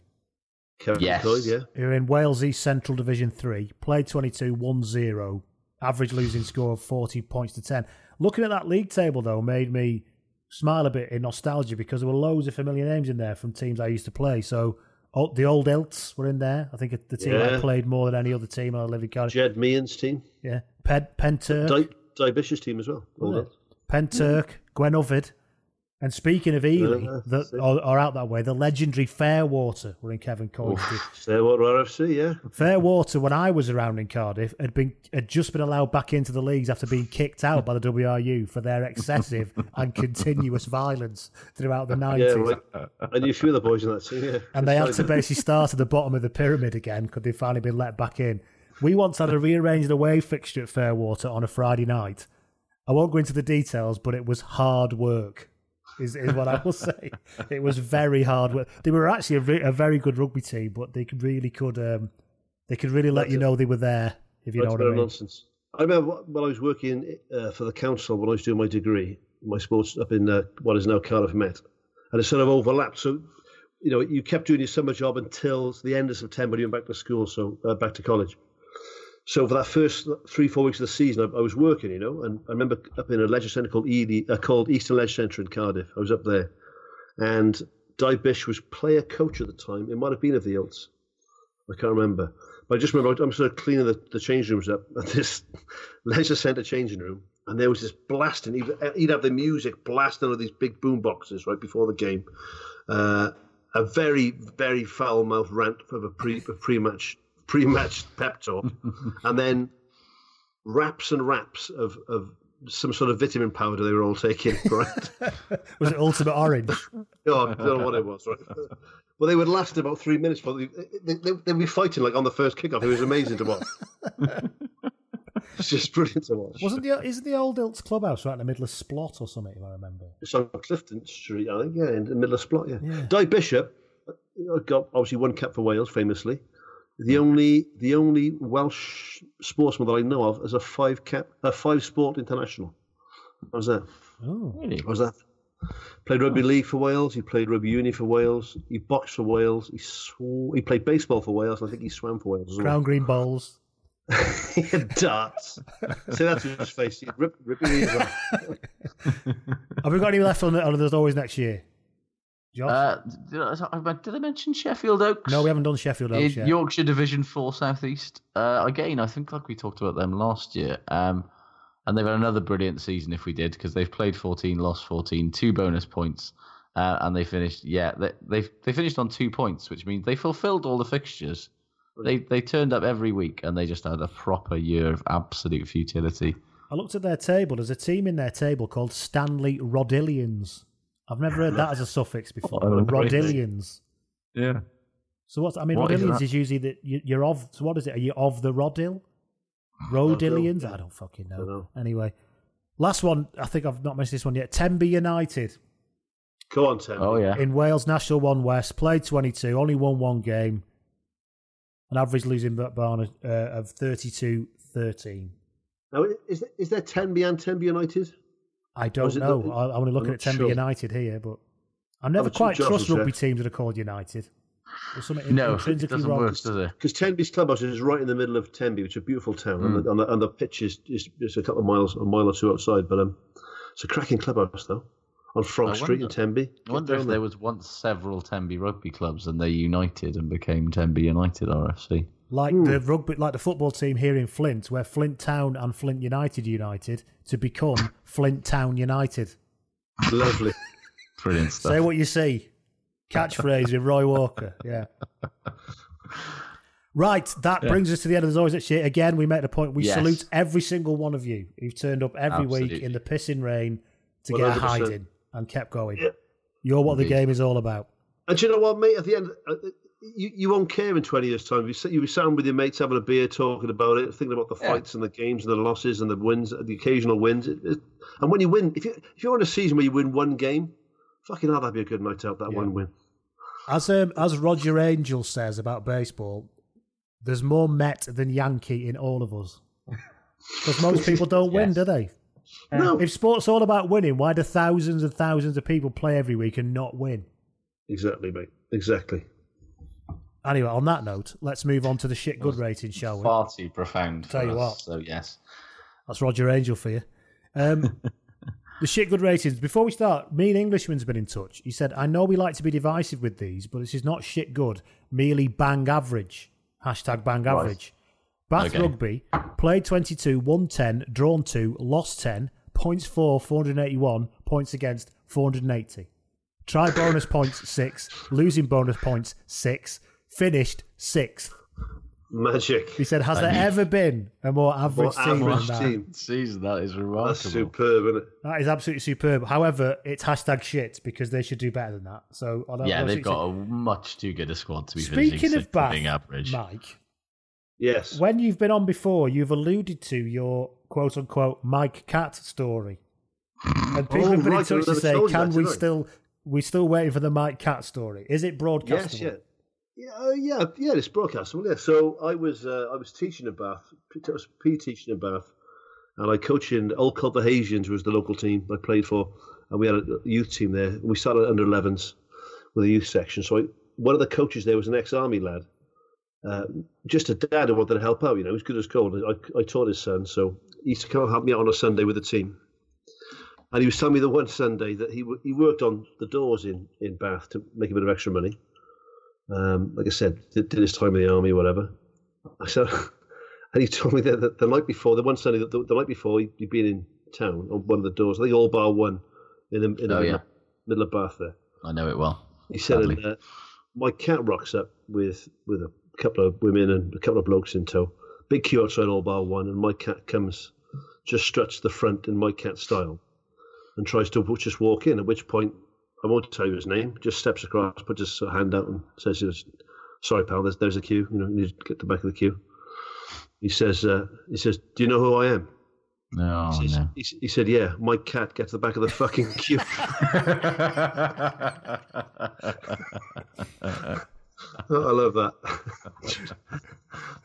Kevin Yes. Floyd, yeah. who are in Wales East Central Division 3, played 22, won 0, average losing score of 40 points to 10. Looking at that league table, though, made me smile a bit in nostalgia because there were loads of familiar names in there from teams I used to play. So oh, the old Elts were in there. I think the team I played more than any other team when I lived in Cardiff. Jed Meehan's team. Yeah. Pen, Pentyrch, Di, Di team as well. All Yeah. that. Pentyrch, Gwen Uvid. And speaking of Ely, Yeah, or, or out that way, the legendary Fairwater were in Kevin team. Fairwater RFC, yeah. Fairwater, when I was around in Cardiff, had been had just been allowed back into the leagues after being kicked out by the WRU for their excessive and continuous violence throughout the Yeah, nineties. right. I knew a few of the boys in that team, yeah. and they had to basically start at the bottom of the pyramid again because they'd finally been let back in. We once had a rearranged away fixture at Fairwater on a Friday night. I won't go into the details, but it was hard work. Is, is what I will say. It was very hard work. They were actually a, re- a very good rugby team, but they could really could um, they could really let That's you it. know they were there if you That's know what I mean. nonsense. I remember when I was working uh, for the council when I was doing my degree, my sports up in uh, what is now Cardiff Met, and it sort of overlapped. So, you know, you kept doing your summer job until the end of September. You went back to school, so uh, back to college. So for that first three, four weeks of the season, I, I was working, you know, and I remember up in a leisure centre called uh, called Eastern Leisure Centre in Cardiff. I was up there, and Dai Bish was player coach at the time. It might have been of the Ilts. I can't remember. But I just remember I'm sort of cleaning the, the change rooms up at this leisure centre changing room, and there was this blasting. He'd, he'd have the music blasting on these big boom boxes right before the game. Uh, a very, very foul mouthed rant of a pre a pre-match pre-match pep talk, and then wraps and wraps of, of some sort of vitamin powder they were all taking, right? Was it Ultimate Orange? Oh, I don't know what it was, right? Well, they would last about three minutes. But they, they, they'd be fighting like on the first kickoff. It was amazing to watch. it's just brilliant to watch. Wasn't the isn't the old Ilts clubhouse right in the middle of Splot or something? If I remember. It's on Clifton Street, I think, yeah, in the middle of Splot, yeah. Yeah. Dai Bishop, uh, got obviously one cap for Wales, famously. The only the only Welsh sportsman that I know of as a five cap a five sport international. How's that? Oh, Really? How's that? Played rugby league for Wales. He played rugby union for Wales. He boxed for Wales. He sw- he played baseball for Wales. I think he swam for Wales as well. Crown Green Bowls. he had darts. Say that to his face. He'd rip, rip your ears off. Have we got any left on the, on the always next year? Josh? Uh, did, I, mention Sheffield Oaks? no, we haven't done Sheffield Oaks yet. Yorkshire Division Four Southeast. Uh, again, I think like we talked about them last year. Um, and they've had another brilliant season if we did because they've played 14, lost 14, two bonus points, uh, and they finished. Yeah, they they they finished on two points, which means they fulfilled all the fixtures. They they turned up every week and they just had a proper year of absolute futility. I looked at their table. There's a team in their table called Stanley Rodillians. I've never heard that as a suffix before. Oh. Rodillians. Yeah. So what's I mean? What is Rodillians that? is, usually that you, you're of. So what is it? Are you of the Rodill? Rodillians? I don't fucking know. Don't know. Anyway, last one. I think I've not mentioned this one yet. Tenby United Go on, Tim. Oh yeah. in Wales National One West played 22, only won one game, an average losing bar uh, of 32-13. Now, is there, is there Tenby and Tenby United? I don't know. the- I, I'm only looking I'm at not Tenby sure. United here, but I never quite trust will rugby check. teams that are called United. There's something No, it intrinsically doesn't wrong. work, does it? Because Tenby's clubhouse is right in the middle of Tenby, which is a beautiful town, and, the, and, the, and the pitch is just, just a couple of miles, a mile or two outside. But um, it's a cracking clubhouse, though, on Frog I Street in wonder- Tenby. I wonder if there was once several Tenby rugby clubs and they united and became Tenby United RFC. Like Hmm. the rugby, like the football team here in Flint, where Flint Town and Flint United united to become Flint Town United. Lovely. Brilliant stuff. Say what you see. Catchphrase with Roy Walker. Yeah. Right, that Yeah. brings us to the end of the Always Shit. Again, we make the point. We Yes. salute every single one of you who've turned up every week in the pissing rain to get a 100%. hiding and kept going. Yeah. You're what the game is all about. And do you know what, mate? At the end, uh, you, you won't care in 20 years' time. You sit, you be sat with your mates having a beer, talking about it, thinking about the Yeah. fights and the games and the losses and the wins, the occasional wins. It, it, and when you win, if, you, if you're in a season where you win one game, fucking hell, that'd be a good night out, that one win. As um, as Roger Angell says about baseball, there's more Met than Yankee in all of us. Because most people don't win, Yes. do they? No. If sport's all about winning, why do thousands and thousands of people play every week and not win? Exactly, mate. Exactly. Anyway, on that note, let's move on to the shit good rating, shall we? Far too profound. Tell you us, what. So yes. That's Roger Angell for you. Um, the shit good ratings. Before we start, me and Englishman's been in touch. He said, I know we like to be divisive with these, but this is not shit good, merely bang average. Hashtag bang Right. average. Bath Okay. Rugby played 22, won 10, drawn 2, lost 10, points for 481, points against 480. Try bonus points 6, losing bonus points 6, finished 6th. Magic. He said, Has there ever been a more average More team average than that? team. Season that is remarkable. That's superb, isn't it? That is absolutely superb. However, it's hashtag shit because they should do better than that. So I don't yeah, they've got a much too good a squad to be finishing Speaking of sixth Bath, being average. Mike, Yes. when you've been on before, you've alluded to your quote unquote Mike Catt story, and oh, people Oh, have been right, in touch to say, "Can we still we still waiting for the Mike Catt story? Is it broadcast? Yes, yeah. Yeah, uh, yeah, yeah. It's broadcastable. Yeah. So I was, uh, I was teaching in Bath. I was P teaching in Bath, and I coached in Old Carthagensians, was the local team I played for, and we had a youth team there. We started under 11s with a youth section. So I, one of the coaches there was an ex-army lad, uh, just a dad who wanted to help out. You know, he was good as gold. I, I taught his son, so he used to come and help me out on a Sunday with the team. And he was telling me that one Sunday that he he worked on the doors in, in Bath to make a bit of extra money. Um, like I said, did, did his time in the army, whatever. So, and he told me that, that the night before, the one Sunday, the, the night before, he, he'd been in town on one of the doors. I think all bar one in the, in the Oh, middle, yeah. middle of Bath there. I know it well. He said, Sadly. uh, Mike Catt rocks up with with a couple of women and a couple of blokes in tow. Big queue outside all bar one, and Mike Catt comes, just struts the front in Mike Catt style, and tries to just walk in. At which point, I won't tell you his name. Just steps across, puts his hand out, and says, you know, "Sorry, pal, there's there's a queue. You know, you need to get to the back of the queue." He says, uh, "He says, do you know who I am?" No, He, says, no. he, he said, "Yeah, Mike Catt gets to the back of the fucking queue." I love that.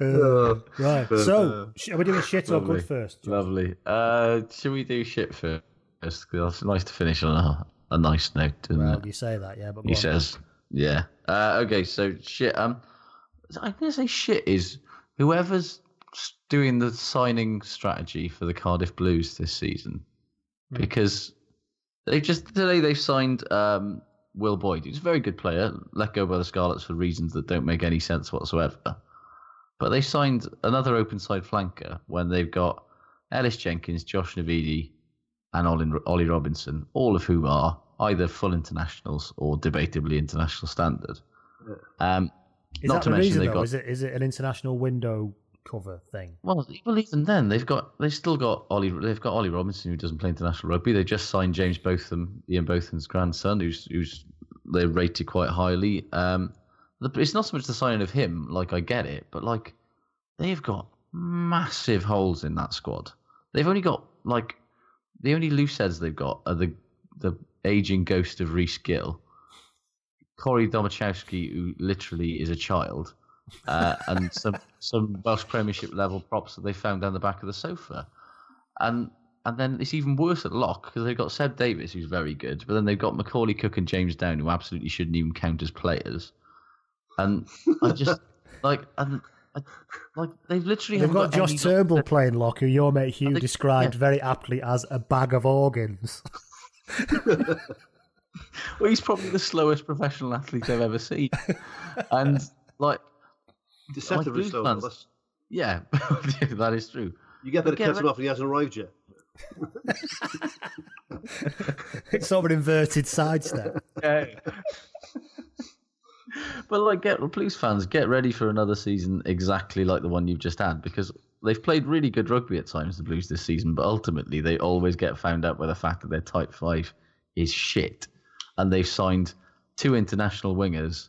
Uh, right. but, So, uh, are we doing shit or Lovely. good first? Lovely. Uh, should we do shit first? 'Cause it's nice to finish on a, a nice note, Well, it? you say that, yeah, but He on. says, yeah. Uh, okay, so shit. Um, I'm gonna say shit is whoever's doing the signing strategy for the Cardiff Blues this season, Hmm. because they just today they've signed um Will Boyde, who's a very good player, let go by the Scarlets for reasons that don't make any sense whatsoever. But they signed another open side flanker when they've got Ellis Jenkins, Josh Navidi, and Ollie Robinson, all of whom are either full internationals or debatably international standard. Um, Is not that to the mention reason, they've though? got Is it, is it an international window cover thing? well, well, even then they've got they've still got Ollie. They've got Ollie Robinson who doesn't play international rugby. They just signed James Botham, Ian Botham's grandson, who's who's they rated quite highly. Um, the, it's not so much the signing of him. Like I get it, but like they've got massive holes in that squad. They've only got like the only loose heads they've got are the the aging ghost of Rhys Gill, Corey Domachowski, who literally is a child, uh, and some some Welsh Premiership level props that they found down the back of the sofa, and and then it's even worse at lock because they've got Seb Davies, who's very good, but then they've got Macauley Cook and James Down, who absolutely shouldn't even count as players, and I just like and. I, like they've literally They've haven't got Josh any- Turnbull playing lock, who your mate Hugh think- described yeah. very aptly as a bag of organs. Well, he's probably the slowest professional athlete I've ever seen, and like Deceptively Blues slow. fans- That's, yeah, that is true. you get that it cuts him off and he hasn't arrived yet. it's sort of an inverted sidestep. But like, get Blues fans, get ready for another season exactly like the one you've just had because they've played really good rugby at times, the Blues this season. But ultimately, they always get found out by the fact that their tight five is shit, and they've signed two international wingers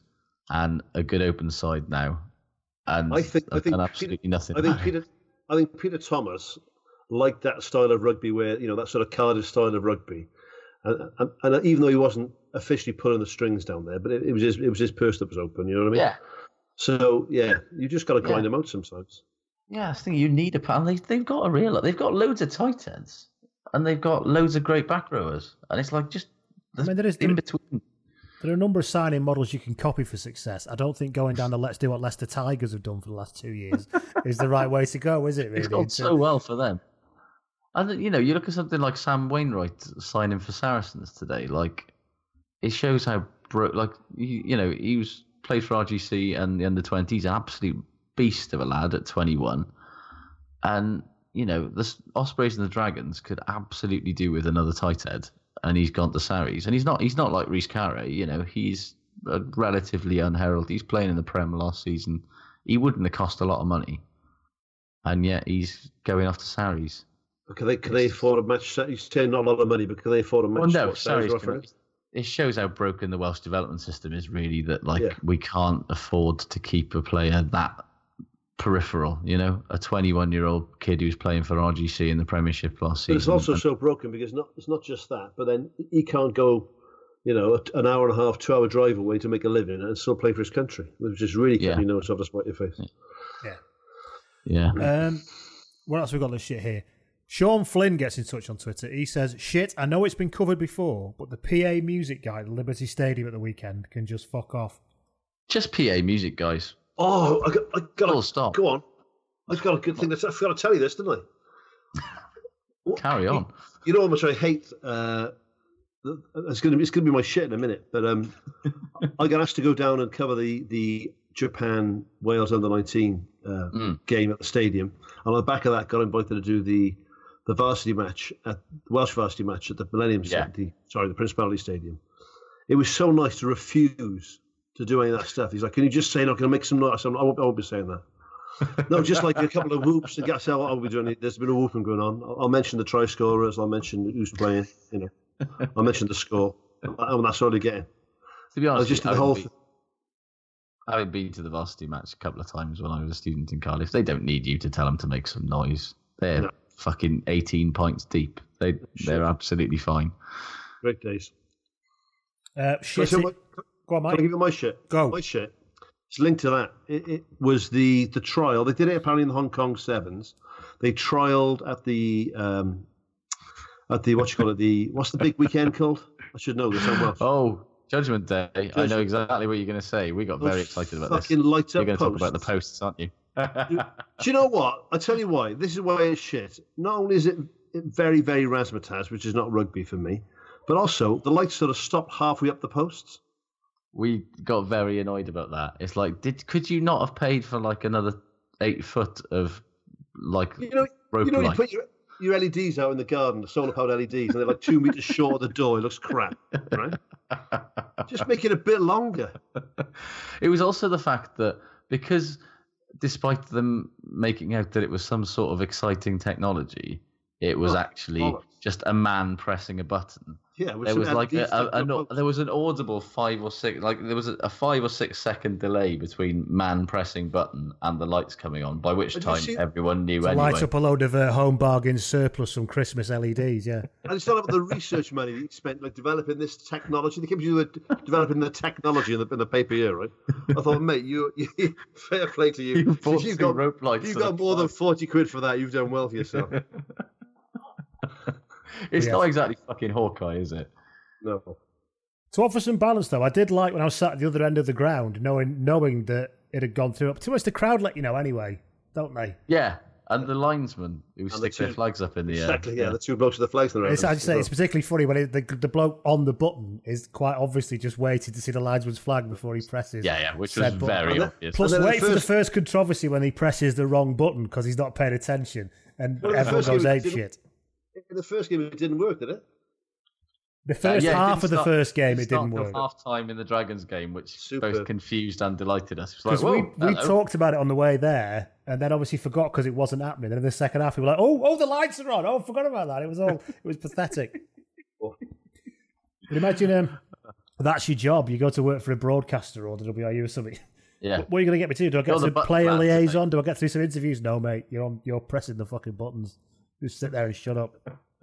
and a good open side now, and I think- I think absolutely Peter- nothing. I think. Peter, I think Peter Thomas liked that style of rugby, where you know that sort of Cardiff style of rugby, and, and, and even though he wasn't officially pulling the strings down there, but it, it was his it was his purse that was open. You know what I mean? Yeah. So yeah, you just got to grind Yeah. them out sometimes. Yeah, I think you need a pan. They, they've got a real. They've got loads of tight ends, and they've got loads of great back rowers, and it's like just I mean, there is in between. there are a number of signing models you can copy for success. I don't think going down the let's do what Leicester Tigers have done for the last two years is the right way to go, is it? Really? It's gone so well for them. And then, you know, you look at something like Sam Wainwright signing for Saracens today. Like, it shows how broke. Like, you, you know, he was played for RGC and the under twenties, an absolute beast of a lad at twenty one, and you know, the Ospreys and the Dragons could absolutely do with another tight head, and he's gone to Sarries, and he's not. He's not like Rhys Carré. You know, he's a relatively unheralded. He's playing in the Prem last season. He wouldn't have cost a lot of money, and yet he's going off to Sarries. But can they can they afford a match? He's saying not a lot of money, but can they afford a match? Well, no, what Sarries Sarries are offering? can- It shows how broken the Welsh development system is. Really, that like Yeah. we can't afford to keep a player that peripheral. You know, a 21 year old kid who's playing for RGC in the Premiership last But season. it's also and- so broken because not it's not just that, but then he can't go, you know, an hour and a half, two hour drive away to make a living and still play for his country, which is really Yeah. can't be noticed off the spot your face. yeah. Um, what else we got? This shit here. Sean Flynn gets in touch on Twitter. He says, "Shit, I know it's been covered before, but the PA music guy at Liberty Stadium at the weekend can just fuck off." Just PA music, guys. Oh, I got, I got Full to stop. Go on. I've got a good thing. To, I forgot to tell you this, didn't I? What- Carry on. You know how much I hate. Uh, it's going to be it's going to be my shit in a minute, but um, I got asked to go down and cover the the Japan Wales under nineteen uh, Mm. game at the stadium. And on the back of that, got invited to do the the varsity match at the Welsh varsity match at the Millennium Yeah. Sta- sorry, the Principality Stadium. It was so nice to refuse to do any of that stuff. He's like, "Can you just say, no, can I make some noise?" I I won't, I won't be saying that. no, just like a couple of whoops and guess how I'll be doing it. There's a bit of whooping going on. I'll, I'll mention the try scorers. I'll mention who's playing. You know, I'll mention the score. Oh, and that's all they're getting. To be honest, was just the whole. been- having been to the varsity match a couple of times when I was a student in Cardiff, they don't need you to tell them to make some noise. They're No. Fucking 18 pints deep. They they're absolutely fine. Great days. Uh, Can I my- Go on, Can I give you my shit? Go. My shit. it's linked to that. It, it was the the trial. They did it apparently in the Hong Kong Sevens. They trialed at the um, at the what you call it the what's the big weekend called? I should know this. I'm Oh, Judgment Day. I know exactly what you're going to say. We got very excited about this. fucking light You're going to talk about the posts. posts, aren't you? Do you know what? I tell you why. This is why it's shit. Not only is it very, very razzmatazz, which is not rugby for me, but also the lights sort of stopped halfway up the posts. we got very annoyed about that. It's like, did could you not have paid for like another eight foot of like You know, rope you know, you put your, your LEDs out in the garden, the solar powered LEDs, and they're like two meters short of the door. It looks crap, right? Just make it a bit longer. it was also the fact that because despite them making out that it was some sort of exciting technology, it was actually just a man pressing a button. Yeah, there was like a, LEDs a, stuck an- there was an audible five or six like there was a, a five or six second delay between man pressing button and the lights coming on, by which Did time see- everyone knew To anyway. light up a load of uh, home bargains surplus from Christmas LEDs, yeah. And it's not about the research money that you spent like developing this technology. They keep you were developing the technology in the, in the paper here, right? I thought, mate, you, you fair play to you. You Since bought you've got rope lights You've got more than forty quid for that. You've done well for yourself. It's Yeah. not exactly fucking Hawkeye, is it? no. To offer some balance, though, I did like when I was sat at the other end of the ground, knowing knowing that it had gone through. Up to much the crowd let you know anyway, don't they? Yeah, and the linesmen who the stick their two- flags up in the air. Exactly. Yeah, the two blokes with the flags in their It's, I just say it's particularly funny when it, the the bloke on the button is quite obviously just waiting to see the linesman's flag before he presses. Yeah, yeah, which was button. very And then- obvious. Plus, And then the wait for the first- first controversy when he presses the wrong button because he's not paying attention, and Well, everyone goes game ape didn't- shit. In the first game, it didn't work, did it? The first Uh, yeah, half of the start- first game, it didn't work. Half time in the Dragons game, which Super. both confused and delighted us. Because like, we, we talked about it on the way there, and then obviously forgot because it wasn't happening. Then in the second half, we were like, "Oh, oh, the lights are on! Oh, I forgot about that. It was all, it was pathetic." But imagine um, that's your job. You go to work for a broadcaster or the WRU or something. Yeah. What are you going to get me to? Do I get You're to play a liaison? Do I get to do some interviews? No, mate. You're on. You're pressing the fucking buttons. Just sit there and shut up.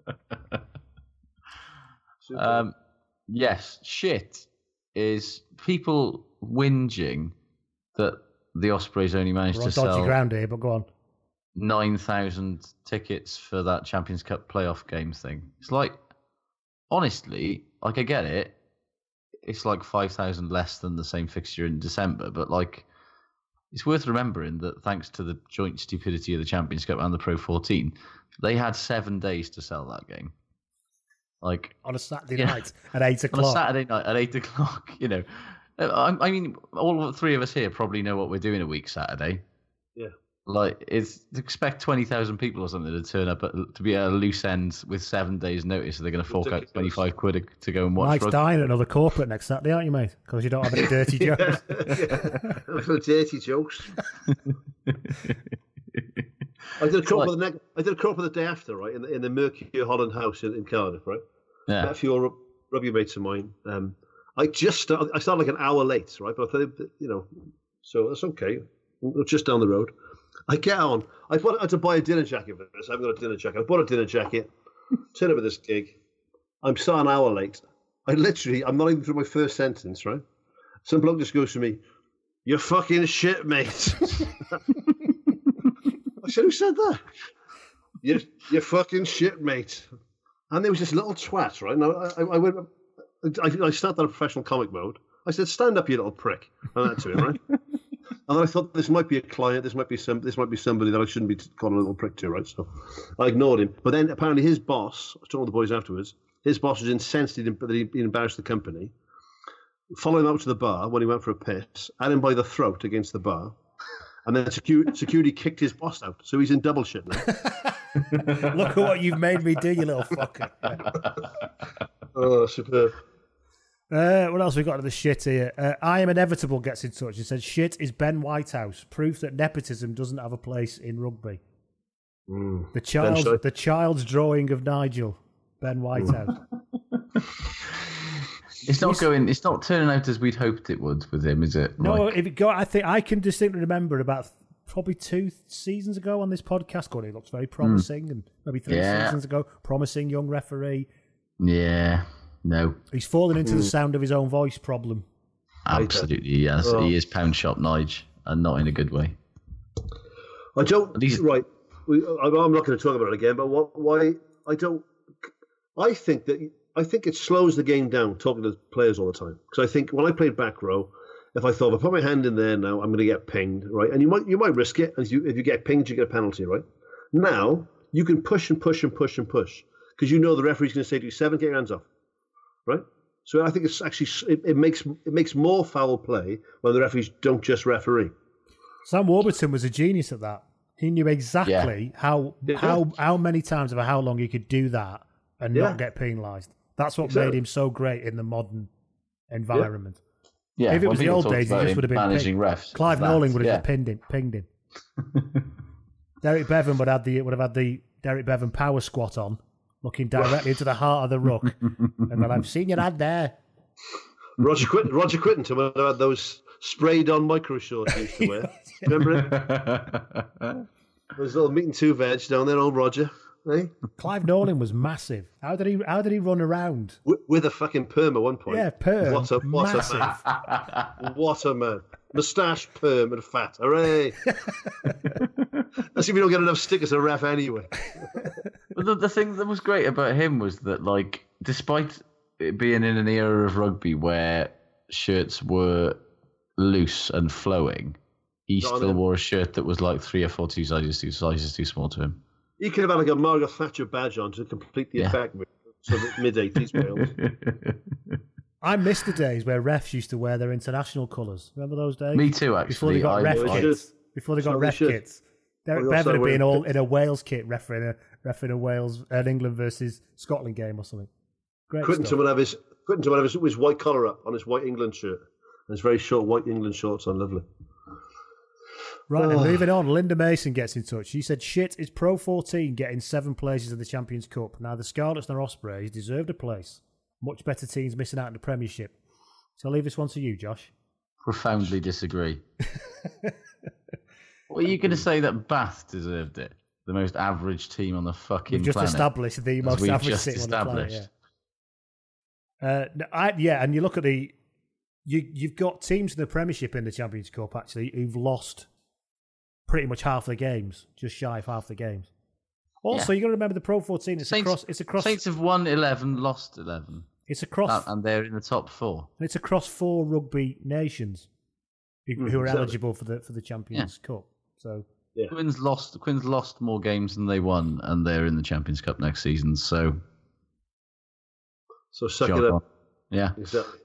Um, yes, shit is people whinging that the Ospreys only managed We're on to dodgy sell ground here, but go on. 9,000 tickets for that Champions Cup playoff game thing. It's like, honestly, like I get it. It's like 5,000 less than the same fixture in December, but like, it's worth remembering that thanks to the joint stupidity of the Champions Cup and the Pro 14, they had seven days to sell that game. Like, On a Saturday night at eight o'clock. on a. Saturday night at eight o'clock. You know, Uh, I, I mean, all three of us here probably know what we're doing a week Saturday. Yeah. Like, it's expect twenty thousand people or something to turn up at, to be at a loose end with seven days' notice. So they're going to fork out twenty Ridiculous. five quid to go and watch. Mike's rugby. dying at another corporate next Saturday, aren't you, mate? Because you don't have any dirty jokes. Little dirty jokes. I did a corporate Like- the neck. I did a crop of the day after, right, in the, in the Mercure Holland House in, in Cardiff, right. Met Yeah, a few rug- rugby mates of mine. Um, I just started, I started like an hour late, right? But I thought, you know, so that's okay. Just down the road. I get on. I bought I had to buy a dinner jacket for this. I haven't got a dinner jacket. I bought a dinner jacket. Turn up at this gig. I'm still an hour late. I literally, I'm not even through my first sentence, right? Some bloke just goes to me, "You're fucking shit, mate." I said, "Who said that?" You, you're fucking shit, mate. And there was this little twat, right? Now I, I went, I, I started a professional comic mode. I said, "Stand up, you little prick," and that to him, right? and then I thought this might be a client, this might be some, this might be somebody that I shouldn't be calling a little prick to, right? So I ignored him. But then apparently his boss, I told the boys afterwards, his boss was incensed that he'd- that he'd embarrassed the company. Followed him out to the bar when he went for a piss, had him by the throat against the bar, and then security, security kicked his boss out. So he's in double shit now. Look at what you've made me do, you little fucker. oh, superb. Uh, what else we got to the shit here? Uh, I am inevitable gets in touch. He said, "Shit is Ben Whitehouse. Proof that nepotism doesn't have a place in rugby." Mm. The child, Eventually. the child's drawing of Nigel, Ben Whitehouse. it's not going. It's not turning out as we'd hoped it would with him, is it? no, if it go, I think I can distinctly remember about probably two seasons ago on this podcast. God, he looks very promising, and maybe three Hmm. Yeah. seasons ago, promising young referee. yeah, no. He's fallen into Hmm. the sound of his own voice problem. Absolutely, yes. Oh. He is pound shop Nige, and not in a good way. I don't. These- right. We, I, I'm not going to talk about it again. But what, why? I don't. I think that I think it slows the game down talking to players all the time. Because I think when I played back row, if I thought if I put my hand in there now, I'm going to get pinged, right? And you might you might risk it. And if you, if you get pinged, you get a penalty, right? Now you can push and push and push and push because you know the referee's going to say to you, seven, get your hands off, right? So I think it's actually it, it makes it makes more foul play when the referees don't just referee. Sam Warburton was a genius at that. He knew exactly how Yeah. how how many times over how long he could do that and Yeah. not get penalised. That's what Exactly. made him so great in the modern environment. Yeah, if it was the old days, he just would have been managing pinged. refs. Clive that, Norling would have yeah. just pinned him, pinged him. Derek Bevan would have the would have had the Derek Bevan power squat on, looking directly into the heart of the ruck, and then I've seen your hand there. Roger Quit- Roger Quittenton would have had those sprayed on micro shorts used to wear. Remember it? Those little meat and two veg down there, old Roger. Eh? Clive Norling was massive. How did he how did he run around? With, with a fucking perm at one point. Yeah, perm, What a, what massive. a man. What a man. Moustache, perm, and fat. Hooray. That's if we don't get enough stickers a ref anyway. But the, the thing that was great about him was that, like, despite it being in an era of rugby where shirts were loose and flowing, he No, still know. wore a shirt that was like three or four two sizes too sizes too small to him. He could have had like a Margaret Thatcher badge on to complete the Yeah. effect. So mid 80s Wales. I miss the days where refs used to wear their international colours. Remember those days? Me too, actually. Before they got I- ref I- kits. Before they got So ref should. kits. Derek Well, Bevan also had all in a Wales kit, refereeing a refereeing a Wales an England versus Scotland game or something. Great Quittenton stuff. would have his Quittenton would have his, his white collar up on his white England shirt. And his very short white England shorts on, lovely. Right, then Oh. Ah. moving on. Linda Mason gets in touch. She said, "Shit, is Pro 14 getting seven places in the Champions Cup? Now the Scarlets and Ospreys deserved a place. Much better teams missing out in the Premiership. So I'll leave this one to you, Josh. profoundly disagree. What are you going to say that Bath deserved it? The most average team on the fucking We've just planet. established the most we've average just team on the planet. Yeah. Uh, I, yeah, and you look at the you you've got teams in the Premiership in the Champions Cup actually who've lost pretty much half the games, just shy of half the games. Also, Yeah. you got to remember the Pro 14. It's Saints, across. It's across. Saints have won 11, lost 11. It's across. And- they're in the top four. And it's across four rugby nations who, Mm, who are exactly. eligible for the for the Champions Cup. So Quins lost. Quins lost more games than they won, and they're in the Champions Cup next season. So, So suck job it on. up. Yeah. Exactly.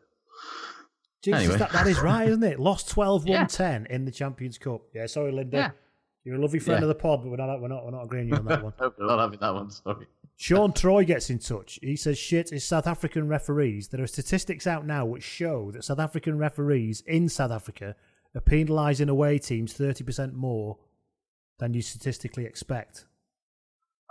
Jesus, Anyway. that, that is right, isn't it? Lost 12 Yeah. 1 10 in the Champions Cup. Yeah, sorry, Linda. Yeah. You're a lovely friend Yeah. of the pod, but we're not we're not we're not agreeing on that one. Hope not having that one. Sorry. Sean Troy gets in touch. He says, "Shit is South African referees. There are statistics out now which show that South African referees in South Africa are penalising away teams thirty percent more than you statistically expect.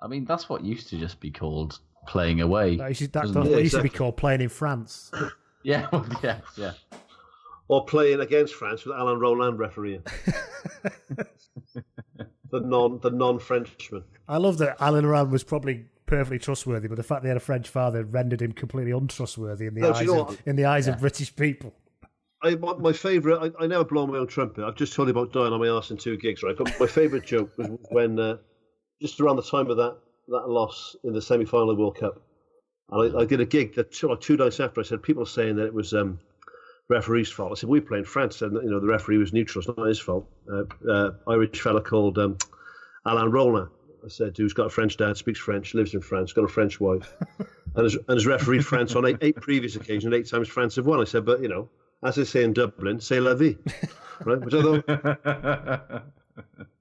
I mean, that's what used to just be called playing away. That used to, that, wasn't that's used to be called playing in France. Yeah, well, yeah, yeah. Or playing against France with Alan Rolland refereeing. the non the non Frenchman. I love that Alan Rolland was probably perfectly trustworthy, but the fact they had a French father rendered him completely untrustworthy in the No, eyes of, in the eyes of British people. I, my, my favourite, I, I never blow my own trumpet. I've just told you about dying on my arse in two gigs, right? But my favourite joke was when, uh, just around the time of that, that loss in the semi final of World Cup, and I, I did a gig that two, two nights after. I said, people are saying that it was um, referee's fault. I said, we play in France, and you know the referee was neutral. It's not his fault. Uh, uh, Irish fella called um, Alain Rolland. I said, who's got a French dad, speaks French, lives in France, got a French wife, and has, and has refereed France on eight, eight previous occasions, eight times France have won. I said, but you know, as they say in Dublin, c'est la vie, right? Which I thought,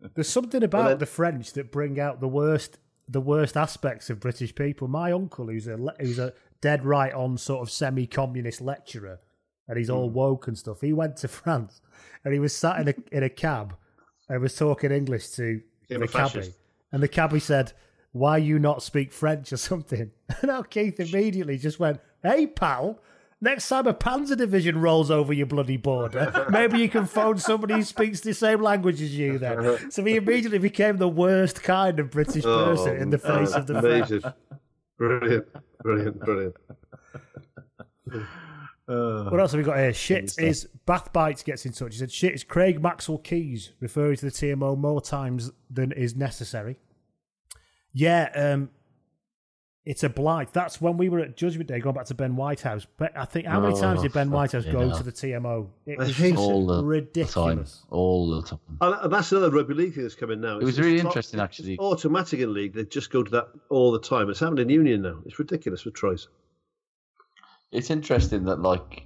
There's something about then- the French that bring out the worst the worst aspects of British people. My uncle, who's a who's a dead right on sort of semi communist lecturer, and he's all hmm. woke and stuff. He went to France, and he was sat in a in a cab, and was talking English to the cabbie, and the cabbie said, "Why you not speak French or something?" And now Keith immediately just went, "Hey pal." Next time a panzer division rolls over your bloody border, maybe you can phone somebody who speaks the same language as you then. So he immediately became the worst kind of British person in the face oh, of the amazing, French. brilliant, brilliant, brilliant. Uh, What else have we got here? Shit is Bath Bites gets in touch. He said shit is Craig Maxwell Keys referring to the TMO more times than is necessary. Yeah, um, it's a blight. That's when we were at Judgment Day, going back to Ben Whitehouse. But I think how many Oh, times did Ben Whitehouse go hell. to the TMO? It was hate just all the time. ridiculous. All the time. And and that's another rugby league thing that's coming now. It was really it's interesting, it's actually. automatic in league. They just go to that all the time. It's happened in Union now. It's ridiculous with tries. It's interesting that like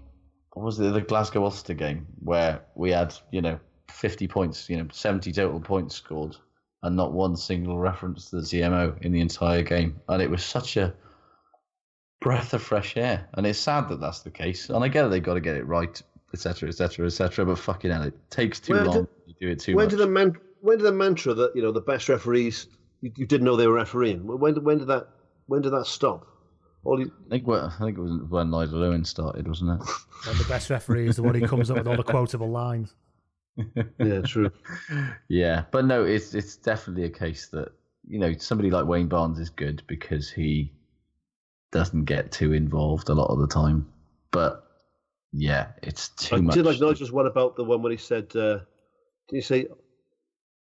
what was it the Glasgow Ulster game where we had you know fifty points, you know seventy total points scored, and not one single reference to the TMO in the entire game, and it was such a breath of fresh air. And it's sad that that's the case. And I get it, they've got to get it right, etc., etc., etc. But fucking hell, it takes too Where long. did- you do it too when much. did the man? When did the mantra that you know the best referees you, you didn't know they were refereeing? When did when did that when did that stop? All you, I think well, I think it was when Nigel Owen started, wasn't it? And the best referee is the one who comes up with all the quotable lines. Yeah, true. Yeah, but no, it's it's definitely a case that you know somebody like Wayne Barnes is good because he doesn't get too involved a lot of the time. But yeah, it's too I much. did like Nigel's one about the one where he said, uh, "Did you say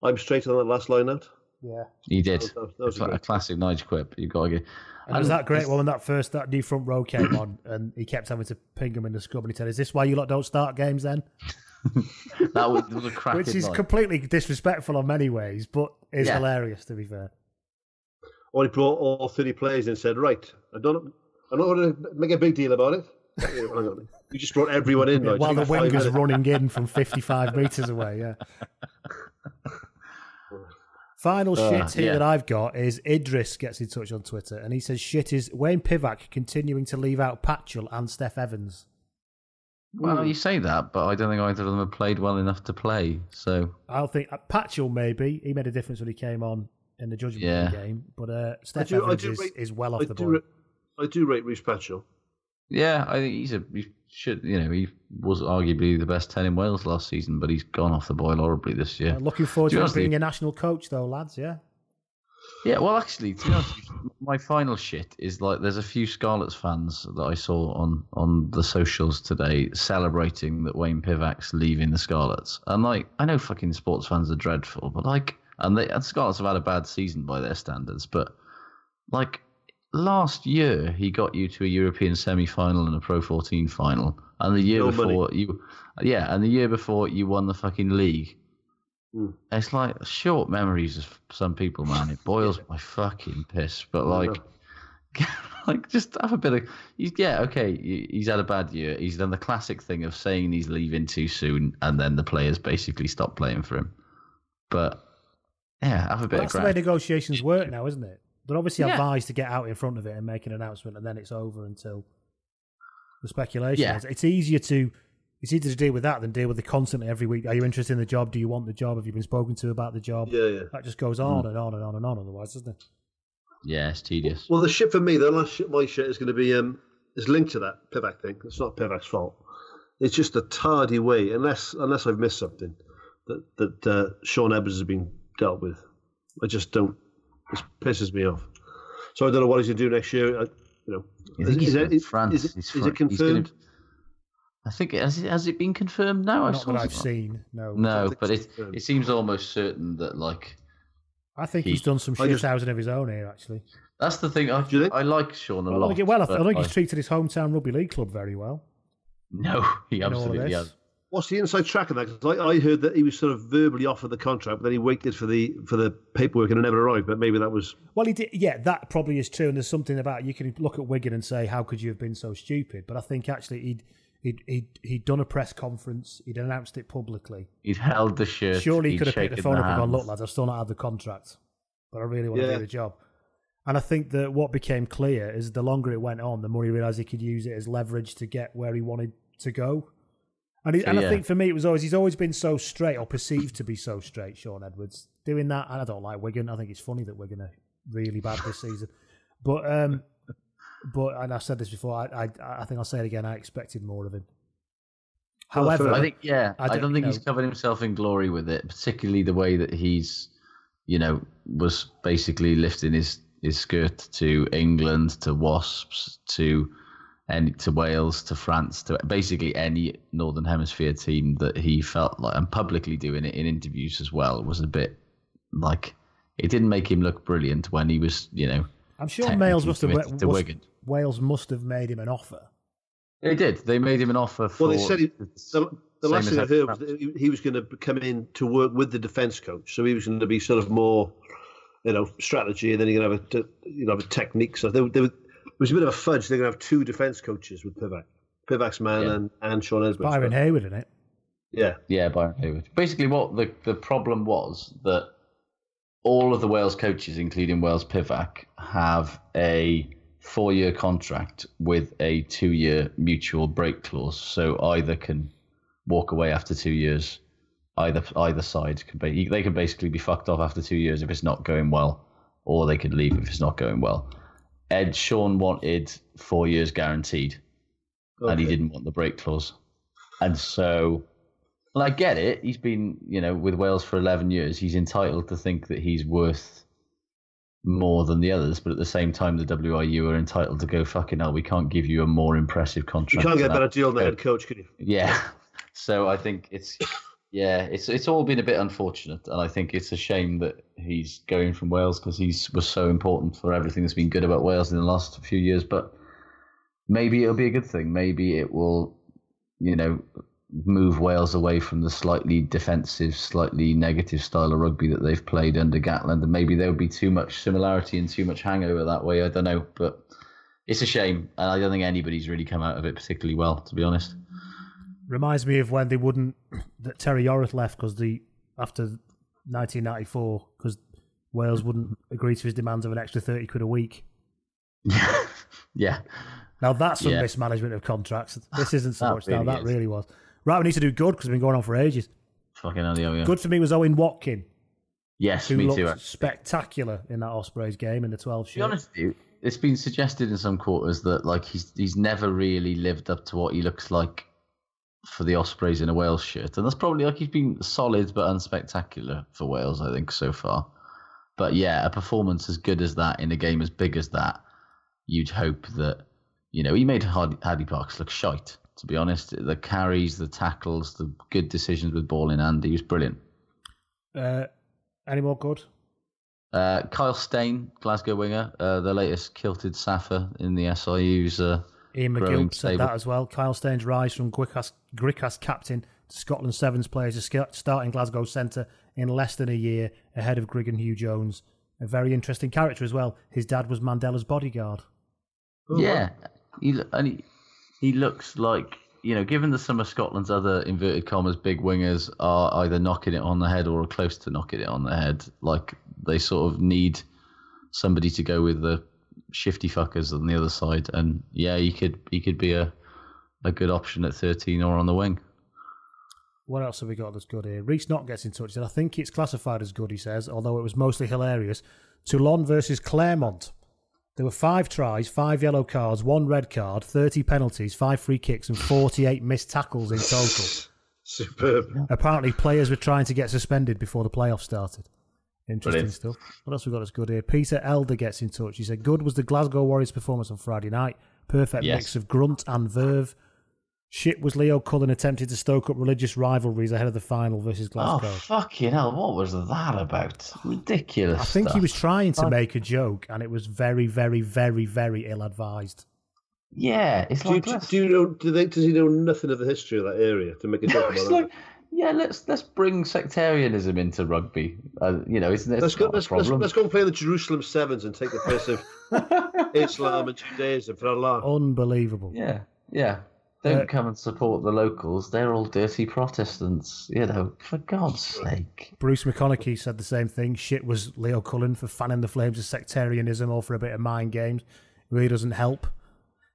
I'm straight on that last line out?" Yeah. he did. That was- that was It's like a classic Nigel quip. You got to get. And was that great one when that first that new front row came on and he kept having to ping him in the scrum, and he said, "Is this why you lot don't start games then?" That was, was a cracking Which is night. completely disrespectful in many ways, but is Yeah. hilarious to be fair. Or he brought all 30 players in and said, "Right, I don't, I'm not going to make a big deal about it." Hang. You just brought everyone in, Yeah, like, while the for five winger's running in from 55 metres away, yeah. Final Uh, shit here yeah. that I've got is Idris gets in touch on Twitter and he says shit is Wayne Pivac continuing to leave out Patchell and Steff Evans. Well, you say that, but I don't think either of them have played well enough to play. So I don't think uh, Patchell maybe he made a difference when he came on in the Judgment Day Yeah. game, but uh, Steff do, Evans is, rate, is well off I the do, ball. ra- I do rate Rhys Patchell. yeah, I think he's a he should you know he was arguably the best ten in Wales last season, but he's gone off the boil horribly this year. Uh, looking forward To to him being a national coach though, lads. Yeah. Yeah, well, actually, to be honest, my final shit is like there's a few Scarlets fans that I saw on on the socials today celebrating that Wayne Pivac's leaving the Scarlets, and like I know fucking sports fans are dreadful, but like, and they and Scarlets have had a bad season by their standards, but like last year he got you to a European semi-final and a Pro 14 final, and the year No money. before you, yeah, and the year before you won the fucking league. Hmm. It's like short memories of some people, man. It boils my fucking piss. But like, like just have a bit of. He's, yeah, okay. He's had a bad year. He's done the classic thing of saying he's leaving too soon, and then the players basically stop playing for him. But yeah, have a bit Well, of that's the way negotiations work now, isn't it? They're obviously Yeah. advised to get out in front of it and make an announcement, and then it's over until the speculation. Yeah. is. It's easier to it's easier to deal with that than deal with the constantly every week. Are you interested in the job? Do you want the job? Have you been spoken to about the job? Yeah, yeah. That just goes on Hmm. and on and on and on. Otherwise, doesn't it? Yeah, it's tedious. Well, the shit for me, the last shit, my shit is going to be um, is linked to that Pivac thing. It's not Pivac's fault. It's just a tardy way, unless unless I've missed something that that uh, Shaun Evans has been dealt with. I just don't. It pisses me off. So I don't know what he's going to do next year. I, you know, I think he's is, in it, France. is, it, He's is fr- it he's gonna- confirmed? I think has it, has it been confirmed now? I Not saw that I've seen. No, No, but it confirmed. it seems almost certain that like I think He- he's done some I shit just- housing of his own here. Actually, that's the thing. I, Do think? I like Shaun a well, I lot. think, well, I, I think he's treated his hometown rugby league club very well. No, he in all of absolutely has. What's the inside track of that? 'Cause I, I heard that he was sort of verbally offered the contract, but then he waited for the for the paperwork and it never arrived. But maybe that was Well, he did. Yeah, that probably is true. And there's something about you can look at Wigan and say, "How could you have been so stupid?" But I think actually he'd he'd he'd, he'd done a press conference. He'd announced it publicly. He'd held the shirt. Surely he could have picked the shaken phone up and gone, "Look, lads, I've still not had the contract, but I really want to Yeah. do the job." And I think that what became clear is the longer it went on, the more he realised he could use it as leverage to get where he wanted to go. And, he, So, and I think for me, it was always he's always been so straight or perceived to be so straight. Shaun Edwards doing that, and I don't like Wigan. I think it's funny that Wigan are really bad this season. But um, but and I've said this before. I, I I think I'll say it again. I expected more of him. However, fair I think yeah. I I don't- don't, think you he's covered himself in glory with it, particularly the way that he's, you know, was basically lifting his his skirt to England, to Wasps, to, any to Wales, to France, to basically any Northern Hemisphere team that he felt like, and publicly doing it in interviews as well, was a bit like it didn't make him look brilliant when he was, you know. I'm sure Wales must have committed to must- Wales must have made him an offer. They did. They made him an offer for. Well, they said he, the, the last thing I heard was that he, he was going to come in to work with the defence coach, so he was going to be sort of more, you know, strategy, and then you're going to have a, t- you know, have a technique. So they, they, it was a bit of a fudge. They're going to have two defence coaches with Pivac, Pivac's man Yeah. and, and Shaun Edwards. Byron Hayward in it. Yeah, Yeah, Byron Hayward. Basically, what the, the problem was that all of the Wales coaches, including Wayne Pivac, have a four year contract with a two year mutual break clause. So either can walk away after two years, either either side can ba- they can basically be fucked off after two years if it's not going well, or they could leave if it's not going well. Ed Shaun wanted four years guaranteed, and he didn't want the break clause, and so. Well, I get it. He's been, you know, with Wales for 11 years. He's entitled to think that he's worth more than the others, but at the same time, the WRU are entitled to go, fucking hell, we can't give you a more impressive contract. you can't get a better deal than head coach, can you? Yeah. So I think it's, yeah, it's it's all been a bit unfortunate, and I think it's a shame that he's going from Wales because he's was so important for everything that's been good about Wales in the last few years. But maybe it'll be a good thing. Maybe it will, you know, move Wales away from the slightly defensive, slightly negative style of rugby that they've played under Gatland, and maybe there would be too much similarity and too much hangover that way. I don't know, but it's a shame, and I don't think anybody's really come out of it particularly well, to be honest. Reminds me of when they wouldn't that Terry Yorath left because the after 1994 because Wales wouldn't agree to his demands of an extra 30 quid a week. Yeah. Now that's some Yeah. mismanagement of contracts. This isn't so much now. really That is. really was. Right, we need to do good because it's been going on for ages. Fucking hell, yeah, yeah. Good for me was Owen Watkin, Yes, who me looked too. actually. spectacular in that Ospreys game in the 12 To be honest with you, it's been suggested in some quarters that like he's he's never really lived up to what he looks like for the Ospreys in a Wales shirt, and that's probably like he's been solid but unspectacular for Wales, I think, so far. But yeah, a performance as good as that in a game as big as that, you'd hope that you know he made Hadleigh, Hadleigh Parkes look shite. To be honest, the carries, the tackles, the good decisions with ball in hand, he was brilliant. Uh, any more good? Uh, Kyle Steyn, Glasgow winger, uh, the latest kilted Safa in the SRU's uh, Ian growing McGill said stable. that as well. Kyle Steyn's rise from Griquas, Griquas captain to Scotland Sevens player to sk- start in Glasgow centre in less than a year ahead of Grigg and Huw Jones. A very interesting character as well. His dad was Mandela's bodyguard. Yeah, he and he, he looks like you know, given that some of Scotland's other inverted commas big wingers are either knocking it on the head or are close to knocking it on the head, like they sort of need somebody to go with the shifty fuckers on the other side. And yeah, he could he could be a a good option at thirteen or on the wing. What else have we got that's good here? Reese Knott gets in touch. Said, I think it's classified as good, he says, although it was mostly hilarious. Toulon versus Clermont. There were five tries, five yellow cards, one red card, 30 penalties, five free kicks, and 48 missed tackles in total. Superb. Apparently, players were trying to get suspended before the playoffs started. Interesting Brilliant. stuff. What else we got that's good here? Peter Elder gets in touch. He said, Good was the Glasgow Warriors' performance on Friday night. Perfect Yes. mix of grunt and verve. Shit was Leo Cullen attempting to stoke up religious rivalries ahead of the final versus Glasgow. Oh Glasgow. fucking hell! What was that about? Ridiculous. I think he was trying to Oh. make a joke, and it was very, very, very, very ill advised. Yeah, it's Do like do, do you know? Do they, does he know nothing of the history of that area to make a joke about like, yeah, let's let's bring sectarianism into rugby. Uh, you know, it's, it's that? Let's go. not a Let's, let's, problem. let's go and play the Jerusalem Sevens and take the piss of Islam and Judaism for Allah. Unbelievable. Yeah, yeah. Don't Uh, come and support the locals. They're all dirty Protestants. You know, for God's sake. Bruce McConaughey said the same thing. Shit was Leo Cullen for fanning the flames of sectarianism or for a bit of mind games. Really doesn't help.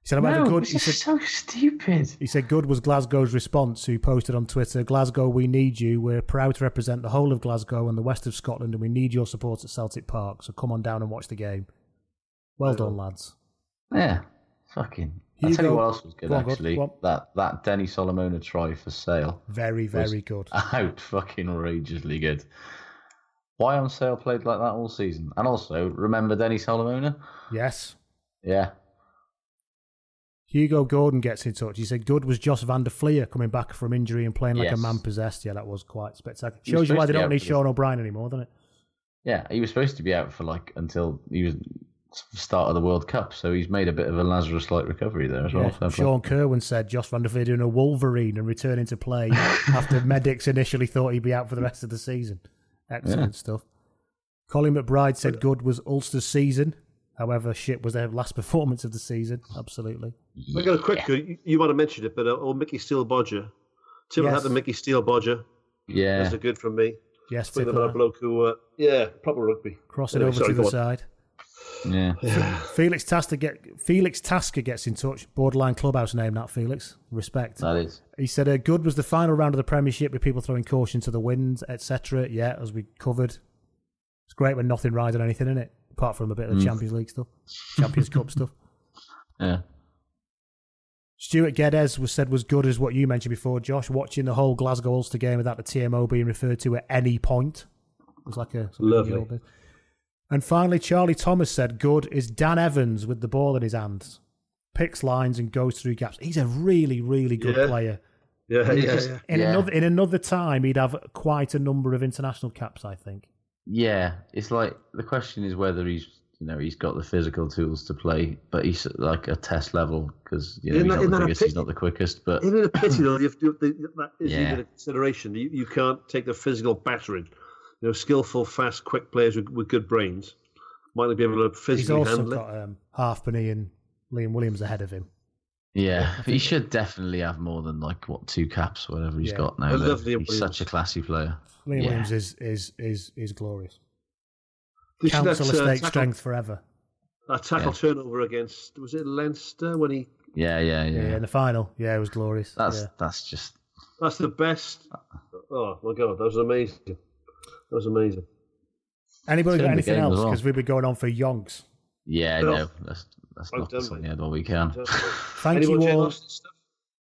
He said, "However No, good." He said, so stupid. He said, Good was Glasgow's response, who posted on Twitter, Glasgow, we need you. We're proud to represent the whole of Glasgow and the west of Scotland, and we need your support at Celtic Park. So come on down and watch the game. Well done, lads. Yeah, fucking. I'll tell you what else was good Go on, actually. That that Denny Solomona try for Sale. Very, very good. Out fucking outrageously good. Why on Sale played like that all season? And also, remember Denny Solomona? Yes. Yeah. Hugo Gordon gets in touch. He said Good was Josh van der Flier coming back from injury and playing like Yes. a man possessed. Yeah, that was quite spectacular. Shows you why they don't need. Sean O'Brien anymore, doesn't it? Yeah, he was supposed to be out for like until he was start of the World Cup, so he's made a bit of a Lazarus-like recovery there as well. Yeah. Fair play. Sean Kerwin said Josh van der Flier doing a Wolverine and returning to play after medics initially thought he'd be out for the rest of the season. Excellent Yeah. stuff. Colin McBride said Good was Ulster's season. However, shit was their last performance of the season. Absolutely. I got a quick. You, you might have mentioned it, but uh, old Micky Steele-Bodger. Tim Yes. had the Micky Steele-Bodger. Yeah. That's a good from me. Yes, Speaking Tickler. a bloke who, uh, yeah, proper rugby. Crossing Anyway, over sorry, to the go on. side. Yeah. Felix Tasker get Felix Tasker gets in touch. Borderline clubhouse name that Felix. Respect. That is. He said, uh, "Good was the final round of the Premiership with people throwing caution to the wind, etc." Yeah, as we covered, it's great when nothing rides on anything in it, apart from a bit of the Mm. Champions League stuff, Champions Cup stuff. Yeah. Stuart Geddes was said was good as what you mentioned before, Josh. Watching the whole Glasgow Ulster game without the TMO being referred to at any point it was like a Lovely. in the old days. And finally, Charlie Thomas said, "Good is Dan Evans with the ball in his hands, picks lines and goes through gaps. He's a really, really good Yeah. player. Yeah, yeah, just- yeah. In Yeah. another in another time, he'd have quite a number of international caps. I think. Yeah, it's like the question is whether he's you know he's got the physical tools to play, but he's at, like a test level because you know Isn't he's that- not the that a biggest, he's not the quickest, but Isn't it a pity though? You have to, the, that is Yeah. even a consideration. You, you can't take the physical battering. You know, skillful, fast, quick players with, with good brains might not be able to He's physically also handle it. got um, Halfpenny and Liam Williams ahead of him. yeah, he should definitely have more than like what two caps, whatever he's Yeah. got I now. love. Liam He's Williams. such a classy player. Liam Yeah. Williams is is is is glorious. You Council that, uh, estate tackle- strength forever. That tackle Yeah. turnover against was it Leinster when he? Yeah, yeah, Yeah. yeah. in the final, yeah, it was glorious. That's yeah. that's just That's the best. Oh my god, that was amazing. That was amazing. Anybody got anything game as else? well. Because we've been going on for yonks. yeah. No. No, let's let's I'm knock done, this on mate. the head while we can. Thank Any you Jane all. Austen stuff?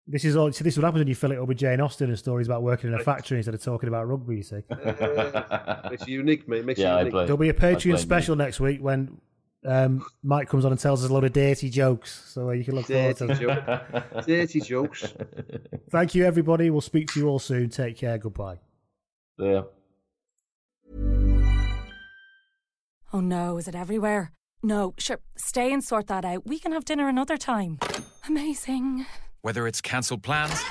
This is all. So this is what happens when you fill it up with Jane Austen and stories about working in a factory instead of talking about rugby. You see, Uh, makes unique, mate. Makes Yeah, you I unique. play. there'll be a blame Patreon you. special next week when um, Mike comes on and tells us a lot of dirty jokes. So uh, you can look forward to. Dirty, them. joke. Dirty jokes. Thank you, everybody. We'll speak to you all soon. Take care. Goodbye. Yeah. Oh no, is it everywhere? No, sure, stay and sort that out. We can have dinner another time. Amazing. Whether it's cancelled plans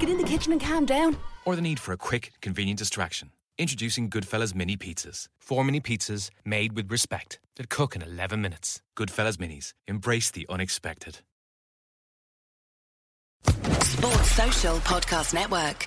Get in the kitchen and calm down. or the need for a quick, convenient distraction, introducing Goodfellas Mini Pizzas. Four mini pizzas made with respect that cook in 11 minutes. Goodfellas Minis. Embrace the unexpected. Sports Social Podcast Network.